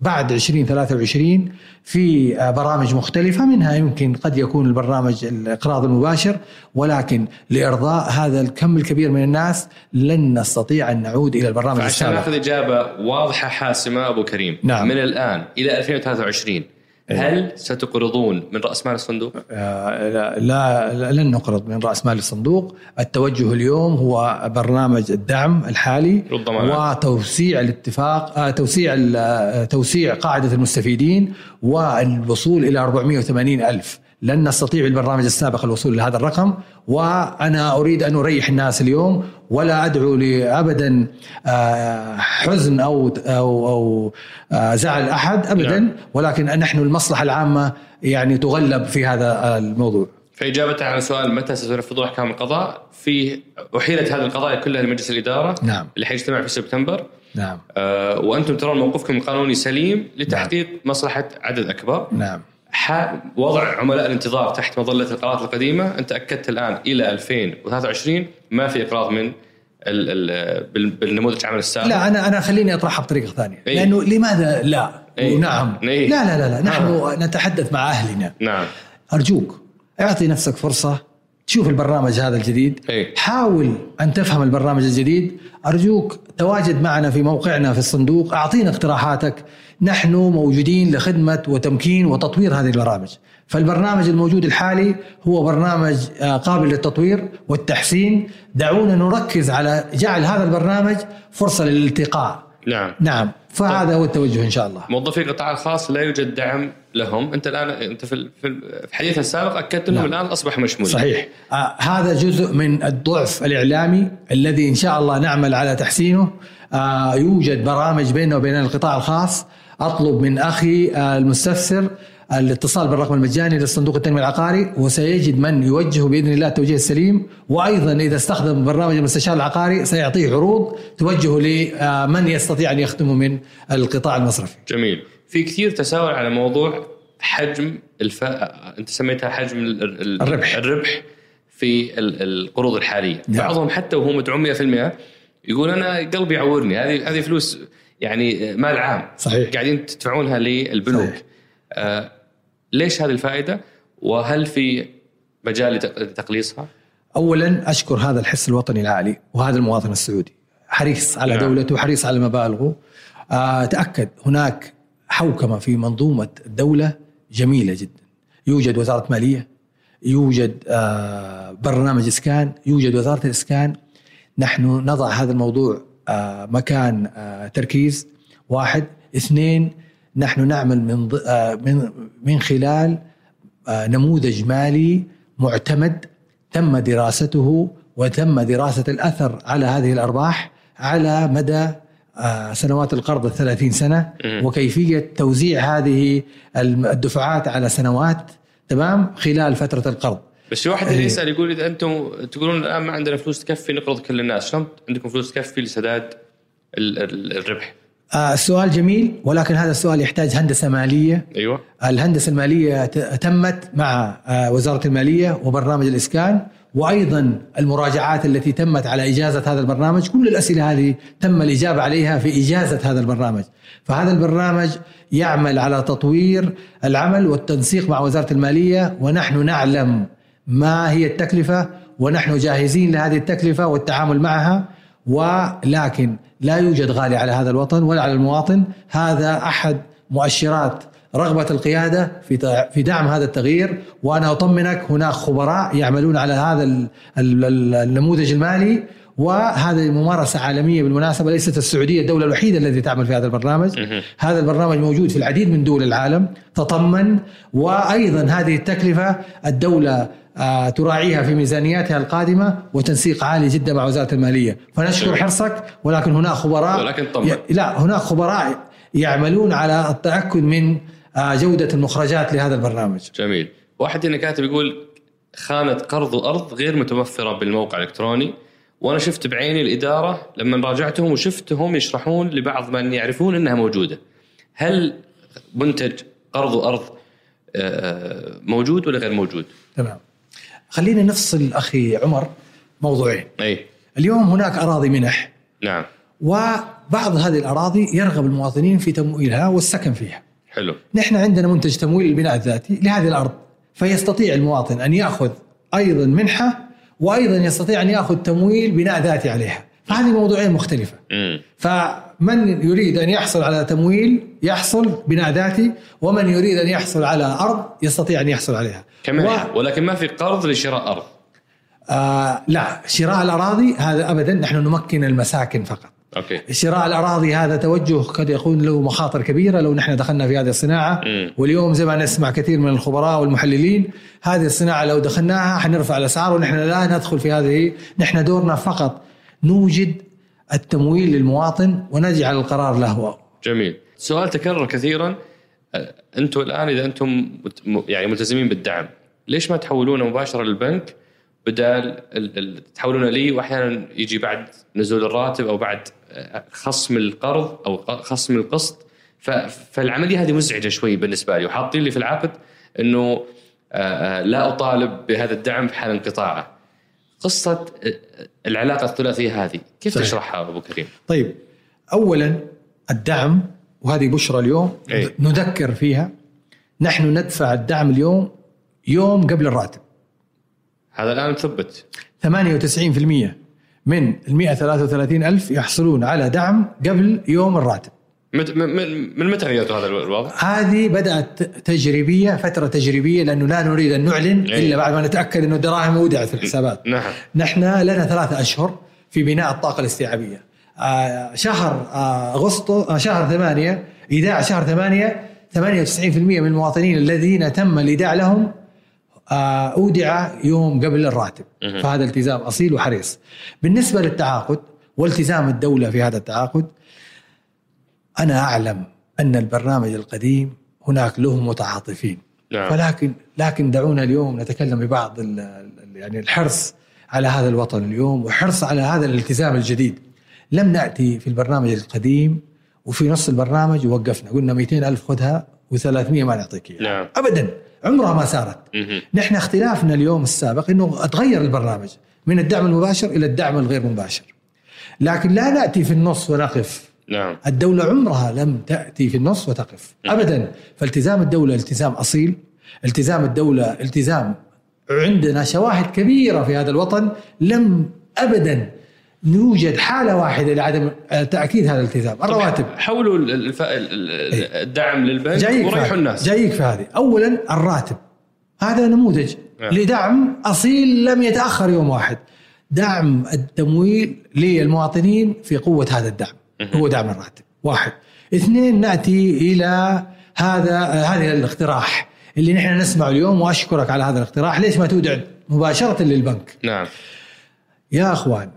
بعد 2023 في آه، برامج مختلفة منها يمكن قد يكون البرنامج الإقراض المباشر ولكن لإرضاء هذا الكم الكبير من الناس لن نستطيع أن نعود إلى البرنامج عشان السابق ناخذ إجابة واضحة حاسمة أبو كريم نعم. من الآن إلى 2023 هل ستقرضون من رأس مال الصندوق؟ آه، لا, لا, لن نقرض من رأس مال الصندوق، التوجه اليوم هو برنامج الدعم الحالي والضمانات. وتوسيع الاتفاق آه، توسيع آه، توسيع قاعدة المستفيدين والوصول إلى 480 ألف. لن نستطيع بالبرنامج السابق الوصول لهذا الرقم وأنا أريد أن أريح الناس اليوم ولا أدعو لابدا آه، حزن أو أو أو آه، زعل أحد ابدا نعم. ولكن نحن المصلحة العامة يعني تغلب في هذا الموضوع. فإجابة على سؤال متى ستنفذون أحكام القضاء في أحيلت هذه القضايا كلها لمجلس الإدارة نعم. اللي حيجتمع في سبتمبر نعم آه وأنتم ترون موقفكم القانوني سليم لتحقيق مصلحة عدد أكبر نعم وضع عملاء الانتظار تحت مظلة القرارات القديمة أنت أكدت الآن إلى 2023 ما في إقراض من ال ال بال- بالنموذج العمل السابق لا أنا أنا خليني أطرحها بطريقة ثانية إيه. لأنه لماذا لا إيه. ونعم إيه. لا لا لا, لا. نحن آه. نتحدث مع أهلنا نعم أرجوك أعطي نفسك فرصة تشوف البرنامج هذا الجديد إيه. حاول أن تفهم البرنامج الجديد أرجوك تواجد معنا في موقعنا في الصندوق. أعطينا اقتراحاتك. نحن موجودين لخدمة وتمكين وتطوير هذه البرامج. فالبرنامج الموجود الحالي هو برنامج آه، قابل للتطوير والتحسين. دعونا نركز على جعل هذا البرنامج فرصة للالتقاء. نعم. نعم. فهذا هو التوجه إن شاء الله. موظفي القطاع الخاص لا يوجد دعم لهم. أنت الآن أنت في ال- في ال- في حديثنا السابق أكدت أنهم نعم. الآن أصبح مشمولين. صحيح. آه هذا جزء من الضعف الإعلامي الذي إن شاء الله نعمل على تحسينه. آه يوجد برامج بيننا وبين القطاع الخاص. أطلب من أخي آه المستفسر الاتصال بالرقم المجاني للصندوق التنمية العقاري وسيجد من يوجهه بإذن الله التوجيه السليم وأيضا إذا استخدم برنامج المستشار العقاري سيعطيه عروض توجهه لمن يستطيع أن يخدمه من القطاع المصرفي جميل في كثير تساؤل على موضوع حجم الف... أنت سميتها حجم ال... ال... الربح. الربح في ال- القروض الحالية نعم. بعضهم حتى وهو مدعوم 100% يقول أنا قلبي يعورني هذه هذه فلوس يعني مال عام صحيح. قاعدين تدفعونها للبنوك صحيح. آه ليش هذه الفائدة؟ وهل في مجال لتق- لتقليصها؟ اولا أشكر هذا الحس الوطني العالي وهذا المواطن السعودي. حريص على نعم. دولته حريص على مبالغه. آه تأكد هناك حوكمة في منظومة الدولة جميلة جدا. يوجد وزارة مالية يوجد آه برنامج إسكان يوجد وزارة الإسكان. نحن نضع هذا الموضوع آه مكان تركيز واحد. اثنين نحن نعمل من آه من من خلال آه، نموذج مالي معتمد تم دراسته وتم دراسة الأثر على هذه الأرباح على مدى آه، سنوات القرض الثلاثين سنة. وكيفية توزيع هذه الدفعات على سنوات تمام خلال فترة القرض بس في واحد اللي. يسأل يقول إذا أنتم تقولون الآن ما عندنا فلوس تكفي نقرض كل الناس، شلون عندكم فلوس تكفي لسداد ال- ال- الربح؟ آه، السؤال جميل ولكن هذا السؤال يحتاج هندسة مالية. أيوه. الهندسة المالية ت- تمت مع آه، وزارة المالية وبرنامج الإسكان وأيضا المراجعات التي تمت على إجازة هذا البرنامج كل الأسئلة هذه تم الإجابة عليها في إجازة هذا البرنامج. فهذا البرنامج يعمل على تطوير العمل والتنسيق مع وزارة المالية ونحن نعلم ما هي التكلفة ونحن جاهزين لهذه التكلفة والتعامل معها. ولكن لا يوجد غالي على هذا الوطن ولا على المواطن. هذا أحد مؤشرات رغبة القيادة في في دعم هذا التغيير. وأنا أطمنك هناك خبراء يعملون على هذا ال- ال- ال- النموذج المالي. وهذه ممارسة عالمية بالمناسبة ليست السعودية الدولة الوحيدة التي تعمل في هذا البرنامج. هذا البرنامج موجود في العديد من دول العالم. تطمن. وأيضا هذه التكلفة الدولة تراعيها في ميزانياتها القادمة وتنسيق عالي جدا مع وزارة المالية فنشكر. حرصك ولكن هناك خبراء ولكن. ي- لا هناك خبراء يعملون على التأكد من آه، جودة المخرجات لهذا البرنامج جميل واحد هنا كاتب يقول خانة قرض وأرض غير متوفرة بالموقع الإلكتروني وأنا شفت بعيني الإدارة لما راجعتهم وشفتهم يشرحون لبعض من يعرفون أنها موجودة هل منتج قرض وأرض آه، موجود ولا غير موجود؟ تمام خلينا نفصل أخي عمر موضوعين. أي اليوم هناك أراضي منح. نعم. وبعض هذه الأراضي يرغب المواطنين في تمويلها والسكن فيها. حلو. نحن عندنا منتج تمويل البناء الذاتي لهذه الأرض فيستطيع المواطن أن يأخذ أيضا منحة وأيضا يستطيع أن يأخذ تمويل بناء ذاتي عليها. فهذه موضوعين مختلفة. مم. فمن يريد أن يحصل على تمويل يحصل بناء ذاتي ومن يريد أن يحصل على أرض يستطيع أن يحصل عليها. كمان و- ولكن ما في قرض لشراء أرض. آه لا شراء الأراضي هذا ابدا نحن نمكن المساكن فقط. أوكي. شراء الأراضي هذا توجه قد يكون له مخاطر كبيرة لو نحن دخلنا في هذه الصناعة. مم. واليوم زي ما نسمع كثير من الخبراء والمحللين هذه الصناعة لو دخلناها حنرفع الأسعار ونحن لا ندخل في هذه نحن دورنا فقط نوجد التمويل للمواطن ونجعل القرار له. جميل. سؤال تكرر كثيرا. أنتم الآن إذا أنتم يعني ملتزمين بالدعم ليش ما تحولونه مباشرة للبنك بدال ال- ال- تحولونه لي واحيانا يجي بعد نزول الراتب أو بعد أه، خصم القرض أو خصم القسط؟ فالعملية هذه مزعجة شوي بالنسبة لي وحاطين لي في العقد إنه أه، أه، لا أطالب بهذا الدعم في حال انقطاعه. قصة العلاقة الثلاثية هذه كيف صحيح. تشرحها أبو كريم؟ طيب اولا الدعم وهذه بشرى اليوم أي. نذكر فيها نحن ندفع الدعم اليوم يوم قبل الراتب هذا الآن مثبت 98% من ال 133 ألف يحصلون على دعم قبل يوم الراتب من- متى غيرتوا هذا الوضع؟ هذه بدأت تجريبية فترة تجريبية لأنه لا نريد أن نعلن أي. إلا بعد ما نتأكد أنه الدراهم ودعت في الحسابات نعم نحن لنا ثلاثة أشهر في بناء الطاقة الاستيعابية آه، شهر آه، أغسطس آه، شهر ثمانية إيداع شهر ثمانية 98% من المواطنين الذين تم الإيداع لهم آه، أودع يوم قبل الراتب. فهذا التزام أصيل وحريص بالنسبة للتعاقد والتزام الدولة في هذا التعاقد أنا أعلم أن البرنامج القديم هناك له متعاطفين. نعم. فلكن لكن دعونا اليوم نتكلم ببعض يعني الحرص على هذا الوطن اليوم وحرص على هذا الالتزام الجديد. لم نأتي في البرنامج القديم وفي نص البرنامج وقفنا. قلنا 200 ألف خذها و300 ما نعطيك إياها. نعم. أبدا عمرها ما صارت. نحن اختلافنا اليوم السابق إنه تغير البرنامج من الدعم المباشر إلى الدعم الغير مباشر. لكن لا نأتي في النص ونقف نعم. الدولة عمرها لم تأتي في النص وتقف. أبدا. فالتزام الدولة التزام أصيل. التزام الدولة التزام عندنا شواهد كبيرة في هذا الوطن. لم أبدا يوجد حالة واحدة لعدم تأكيد هذا الالتزام. الرواتب. حولوا ال- الف- ال- ال- الدعم للبنك جايك وريحوا. الناس. جايك في هذه. اولا الراتب. هذا نموذج. نعم. لدعم أصيل لم يتأخر يوم واحد. دعم التمويل للمواطنين في قوة هذا الدعم. هو دعم الراتب واحد. اثنين نأتي إلى هذا هذا الاقتراح اللي نحن نسمعه اليوم وأشكرك على هذا الاقتراح. ليش ما تودع مباشرة للبنك؟ نعم. يا أخوان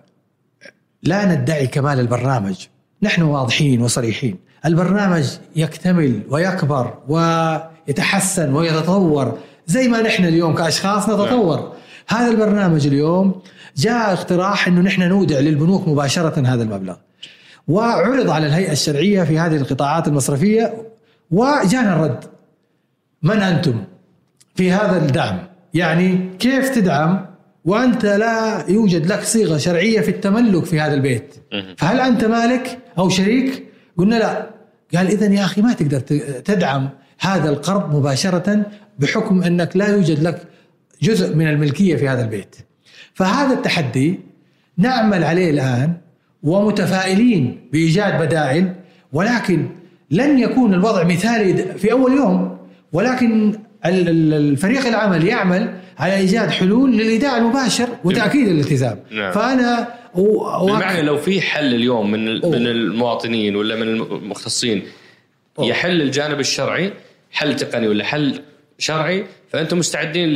لا ندعي كمال البرنامج. نحن واضحين وصريحين. البرنامج يكتمل ويكبر ويتحسن ويتطور زي ما نحن اليوم كأشخاص نتطور. هذا البرنامج اليوم جاء اقتراح إنه نحن نودع للبنوك مباشرة هذا المبلغ. وعرض على الهيئة الشرعية في هذه القطاعات المصرفية وجانا الرد. من أنتم في هذا الدعم؟ يعني كيف تدعم وأنت لا يوجد لك صيغة شرعية في التملك في هذا البيت. فهل أنت مالك أو شريك؟ قلنا لا. قال اذا يا أخي ما تقدر تدعم هذا القرض مباشرة بحكم أنك لا يوجد لك جزء من الملكية في هذا البيت. فهذا التحدي نعمل عليه الآن ومتفائلين بإيجاد بدائل ولكن لن يكون الوضع مثالي في أول يوم ولكن ال- ال- الفريق العمل يعمل على إيجاد حلول للإيداع المباشر وتأكيد الالتزام نعم. فأنا و- بمعنى لو في حل اليوم من. من المواطنين ولا من المختصين أوه. يحل الجانب الشرعي حل تقني ولا حل شرعي فأنتم مستعدين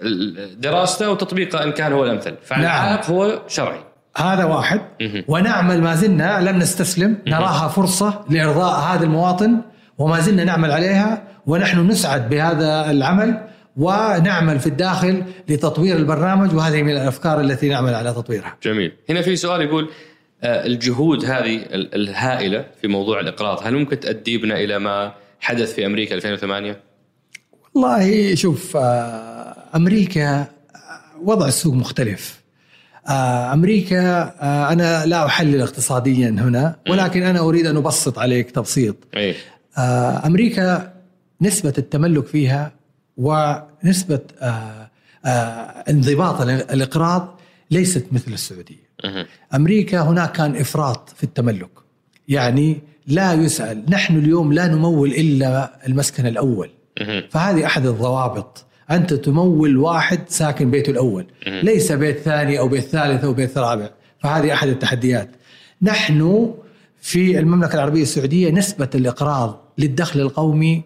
لدراسته وتطبيقه إن كان هو الأمثل فالعائق هو شرعي هذا واحد. ونعمل ما زلنا لم نستسلم نراها فرصة لإرضاء هذا المواطن وما زلنا نعمل عليها ونحن نسعد بهذا العمل ونعمل في الداخل لتطوير البرنامج وهذه من الأفكار التي نعمل على تطويرها. جميل. هنا في سؤال يقول آه، الجهود هذه ال- الهائلة في موضوع الإقراض هل ممكن تؤدي بنا إلى ما حدث في أمريكا 2008 والله شوف آه، أمريكا آه، وضع السوق مختلف. أمريكا آه، أنا لا أحلل اقتصاديا هنا ولكن أنا أريد أن أبسط عليك تبسيط اي آه، أمريكا نسبة التملك فيها ونسبة آه، آه، انضباط الإقراض ليست مثل السعودية. أمريكا هناك كان إفراط في التملك. يعني لا يسأل، نحن اليوم لا نمول إلا المسكن الأول. فهذه أحد الضوابط أنت تمول واحد ساكن بيته الأول. ليس بيت ثاني أو بيت ثالث أو بيت رابع. فهذه أحد التحديات. نحن في المملكة العربية السعودية نسبة الإقراض للدخل القومي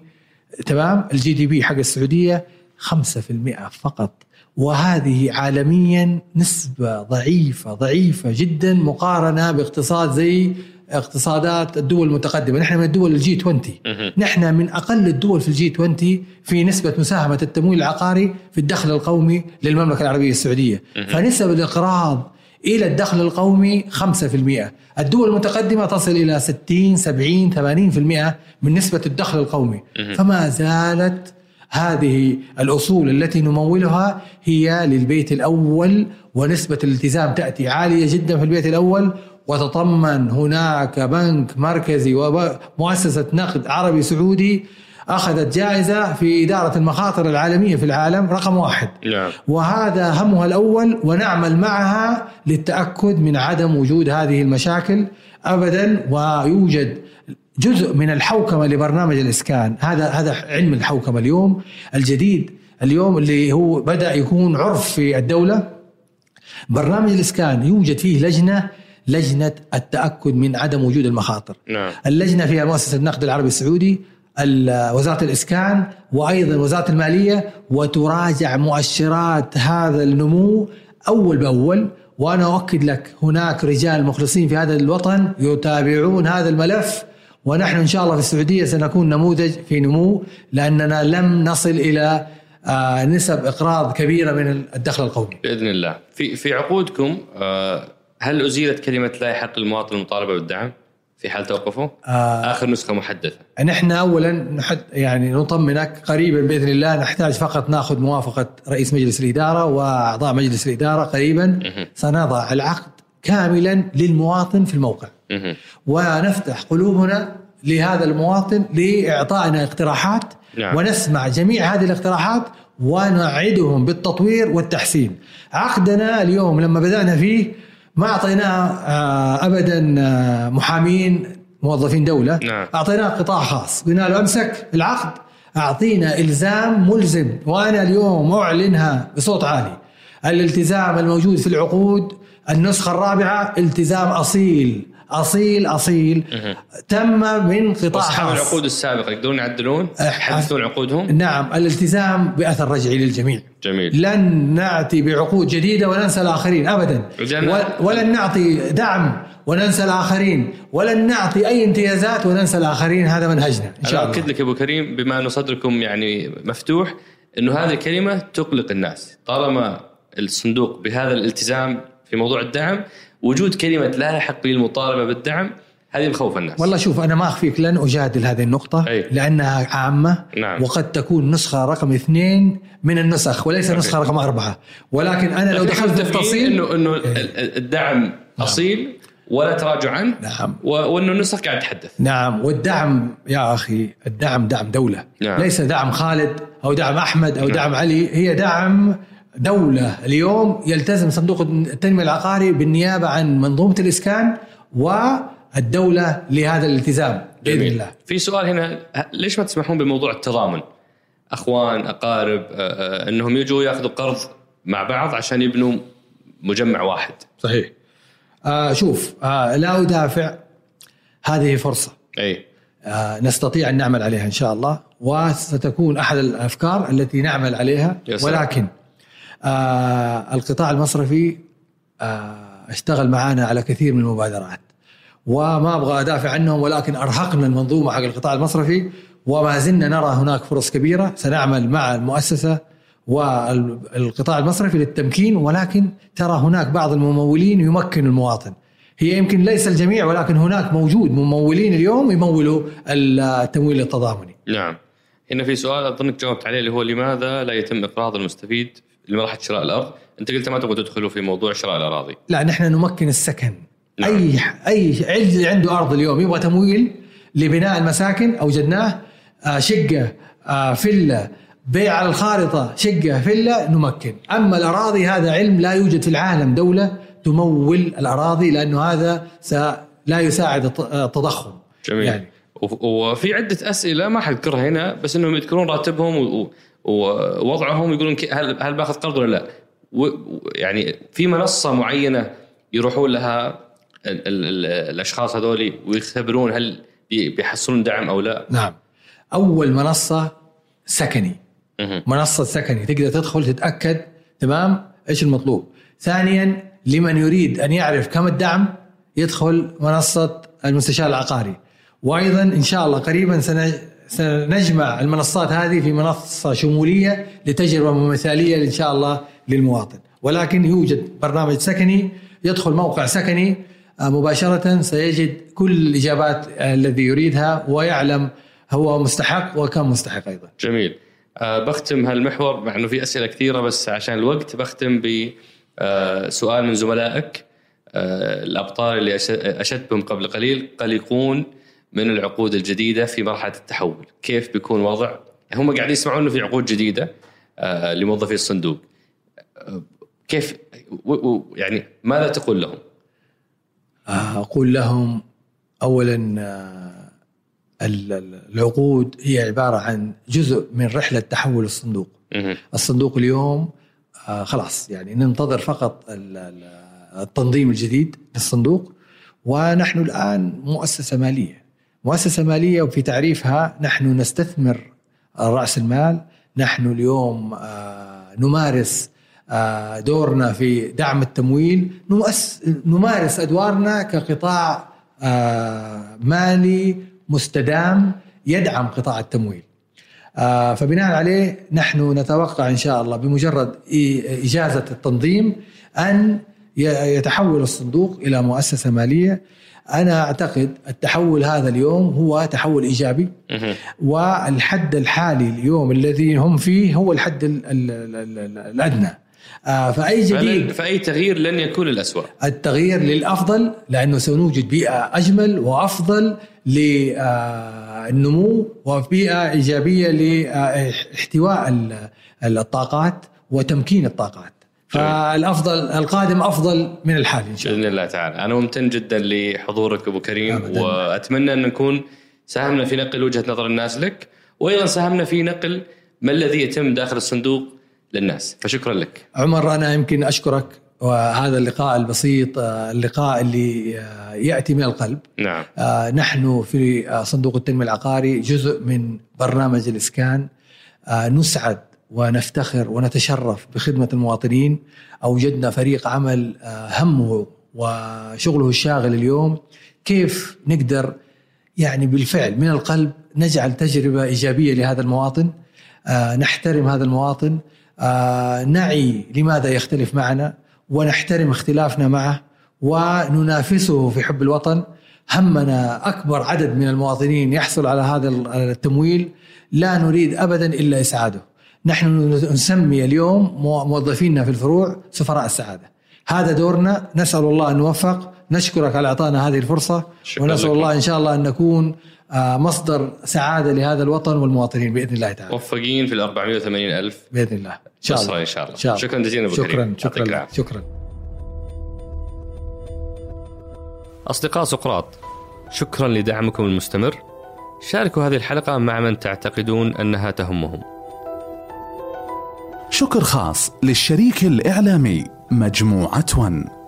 تمام؟ ال GDP حق السعودية 5% فقط. وهذه عالميا نسبة ضعيفة ضعيفة جدا مقارنة باقتصاد زي اقتصادات الدول المتقدمة. نحن من الدول ال G20 مهم. نحن من أقل الدول في الجي 20 في نسبة مساهمة التمويل العقاري في الدخل القومي للمملكة العربية السعودية. فنسب الإقراض إلى الدخل القومي 5% الدول المتقدمة تصل إلى 60 70 80% من نسبة الدخل القومي. فما زالت هذه الأصول التي نمولها هي للبيت الأول ونسبة الالتزام تأتي عالية جدا في البيت الأول وتضمن هناك بنك مركزي ومؤسسه نقد عربي سعودي أخذت جائزة في إدارة المخاطر العالمية في العالم رقم واحد. نعم. وهذا همها الأول ونعمل معها للتأكد من عدم وجود هذه المشاكل ابدا ويوجد جزء من الحوكمة لبرنامج الإسكان. هذا هذا علم الحوكمة اليوم. الجديد اليوم اللي هو بدأ يكون عرف في الدولة. برنامج الإسكان يوجد فيه لجنة لجنة التأكد من عدم وجود المخاطر. نعم. اللجنة فيها مؤسسة النقد العربي السعودي ال- وزارة الإسكان وأيضا وزارة المالية وتراجع مؤشرات هذا النمو أول بأول. وأنا أؤكد لك هناك رجال مخلصين في هذا الوطن يتابعون هذا الملف ونحن إن شاء الله في السعودية سنكون نموذج في نمو لأننا لم نصل إلى آه، نسب إقراض كبيرة من الدخل القومي. بإذن الله. في في عقودكم آه، هل أزيلت كلمة لا يحق للمواطن المطالبة بالدعم في حال توقفه؟ آه، آخر نسخة محدثة نحن اولا نحد يعني نطمنك قريبا بإذن الله نحتاج فقط نأخذ موافقة رئيس مجلس الإدارة وأعضاء مجلس الإدارة قريبا. سنضع العقد كاملا للمواطن في الموقع. ونفتح قلوبنا لهذا المواطن لإعطائنا اقتراحات نعم. ونسمع جميع هذه الاقتراحات ونعدهم بالتطوير والتحسين عقدنا اليوم لما بدأنا فيه ما أعطيناه آه، أبدا آه، محامين موظفين دولة. نعم. أعطيناه قطاع خاص. قلنا له أمسك العقد. أعطينا إلزام ملزم. وأنا اليوم أعلنها بصوت عالي. الالتزام الموجود في العقود النسخة الرابعة التزام أصيل. أصيل مهم. تم من قطاع وأصحاب خاص. العقود السابقة يقدرون يعدلون؟ يحدثون عقودهم؟ نعم الالتزام بأثر رجعي للجميع. جميل. لن نأتي بعقود جديدة وننسى وجعلنا- و- ولن نعطي دعم وننسى الآخرين. ولن نعطي أي امتيازات وننسى الآخرين. هذا منهجنا أنا شاء الله. لك يا أبو كريم بما انه صدركم يعني مفتوح إنه هذه الكلمة تقلق الناس. طالما الصندوق بهذا الالتزام في موضوع الدعم وجود كلمة لا يحق لي المطالبه بالدعم هذه بخوف الناس. والله شوف أنا ما أخفيك لن أجادل هذه النقطة أي. لأنها عامة نعم. وقد تكون نسخة رقم اثنين من النسخ وليس نسخة رقم أربعة. ولكن أنا لو دخلت في التفصيل انه إنه ال- الدعم أصيل ولا تراجع عنه؟ نعم. وإنه النسخ قاعد تحدث نعم. والدعم يا أخي الدعم دعم دولة. نعم. ليس دعم خالد أو دعم أحمد أو دعم علي هي دعم دولة اليوم يلتزم صندوق التنمية العقاري بالنيابة عن منظومة الإسكان والدولة لهذا الالتزام جميل. الله في سؤال هنا ليش ما تسمحون بموضوع التضامن؟ أخوان أقارب آه، آه، أنهم يجوا ياخذوا قرض مع بعض عشان يبنوا مجمع واحد صحيح آه شوف آه لا أدافع هذه فرصة أي آه نستطيع أن نعمل عليها إن شاء الله وستكون أحد الأفكار التي نعمل عليها. ولكن آه القطاع المصرفي آه اشتغل معنا على كثير من المبادرات. وما أبغى أدافع عنهم ولكن أرهقنا المنظومة حق القطاع المصرفي وما زلنا نرى هناك فرص كبيرة سنعمل مع المؤسسة والقطاع المصرفي للتمكين ولكن ترى هناك بعض الممولين يمكن المواطن. هي يمكن ليس الجميع ولكن هناك موجود ممولين اليوم يمولوا التمويل التضامني. نعم. هنا في سؤال أظنك جاوبت عليه اللي هو لماذا لا يتم اقراض المستفيد لمرحله شراء الأرض أنت قلت ما تبغوا تدخلوا في موضوع شراء الأراضي. لا نحن نمكن السكن. نعم. أي أي اللي عنده أرض اليوم يبغى تمويل لبناء المساكن اوجدناه آه، شقة آه، فيلا بيع على الخارطة شقة فيلا نمكن. أما الأراضي هذا علم لا يوجد في العالم. دولة تمول الأراضي لأنه هذا لا يساعد الت- التضخم. جميل. يعني. وف- وفي عدة أسئلة ما حذكرها هنا بس إنهم يذكرون راتبهم و- ووضعهم يقولون هل هل بأخذ قرض ولا لا؟ يعني في منصة معينة يروحون لها ال ال ال الأشخاص هذول ويختبرون هل بي- بيحصلون دعم أو لا؟ نعم. أول منصة سكني. منصة سكني. تقدر تدخل تتأكد. تمام؟ إيش المطلوب؟ ثانيا لمن يريد أن يعرف كم الدعم يدخل منصة المستشار العقاري. وأيضا إن شاء الله قريبا سنجمع المنصات هذه في منصة شمولية لتجربة مثالية إن شاء الله للمواطن. ولكن يوجد برنامج سكني يدخل موقع سكني آه، مباشرة سيجد كل الإجابات آه، الذي يريدها ويعلم هو مستحق وكم مستحق أيضا. جميل. أه بختم هالمحور مع إنه في أسئلة كثيرة بس عشان الوقت بختم بسؤال من زملائك. الأبطال اللي أش- اشدت بهم قبل قليل قلقون. من العقود الجديدة في مرحلة التحول، كيف بيكون وضع؟ هم قاعدين يسمعون إنه في عقود جديدة أه لموظفي الصندوق. أه كيف يعني ماذا تقول لهم؟ آه، أقول لهم اولا آه، ال- ال- العقود هي عبارة عن جزء من رحلة تحول الصندوق. الصندوق اليوم آه، خلاص يعني ننتظر فقط ال- ال- التنظيم الجديد للصندوق ونحن الآن مؤسسة مالية مؤسسة مالية وفي تعريفها نحن نستثمر رأس المال. نحن اليوم آه، نمارس آه، دورنا في دعم التمويل. نمارس أدوارنا كقطاع آه، مالي مستدام يدعم قطاع التمويل. فبناء عليه نحن نتوقع إن شاء الله بمجرد إجازة التنظيم ي- يتحول الصندوق إلى مؤسسة مالية. أنا أعتقد التحول هذا اليوم هو تحول إيجابي. والحد الحالي اليوم الذي هم فيه هو الحد ال ال ال ال الأدنى آه، فأي جديد فأي تغيير لن يكون للاسوء. التغيير للأفضل لأنه سنوجد بيئة أجمل وأفضل للنمو وبيئة إيجابية لاحتواء ال- الطاقات وتمكين الطاقات فالأفضل القادم أفضل من الحالي إن شاء الله. باذن الله تعالى. أنا ممتن جدا لحضورك أبو كريم أبداً. وأتمنى أن نكون ساهمنا في نقل وجهة نظر الناس لك وأيضا ساهمنا في نقل ما الذي يتم داخل الصندوق للناس. فشكرا لك. عمر أنا يمكن أشكرك وهذا اللقاء البسيط اللقاء اللي آه، يأتي من القلب. نعم. آه، نحن في صندوق التنمية العقاري جزء من برنامج الإسكان. آه، نسعد ونفتخر ونتشرف بخدمة المواطنين. أوجدنا فريق عمل آه، همه وشغله الشاغل اليوم. كيف نقدر يعني بالفعل من القلب نجعل تجربة إيجابية لهذا المواطن آه، نحترم هذا المواطن آه، نعي لماذا يختلف معنا ونحترم اختلافنا معه وننافسه في حب الوطن. همنا أكبر عدد من المواطنين يحصل على هذا التمويل. لا نريد ابدا إلا إسعاده. نحن نسمي اليوم مو- موظفينا في الفروع سفراء السعادة. هذا دورنا نسأل الله أن نوفق نشكرك على إعطانا هذه الفرصة شكراً ونسأل لكم. الله إن شاء الله أن نكون آه، مصدر سعادة لهذا الوطن والمواطنين بإذن الله تعالى. موفقين في ال 480 ألف. بإذن الله. إن شاء الله. إن شاء الله, إن شاء الله. شكرا جزيلا أبو كريم. شكرا شكرا لك. شكرا. أصدقاء سقراط شكرا لدعمكم المستمر. شاركوا هذه الحلقة مع من تعتقدون أنها تهمهم. شكر خاص للشريك الإعلامي مجموعة ون.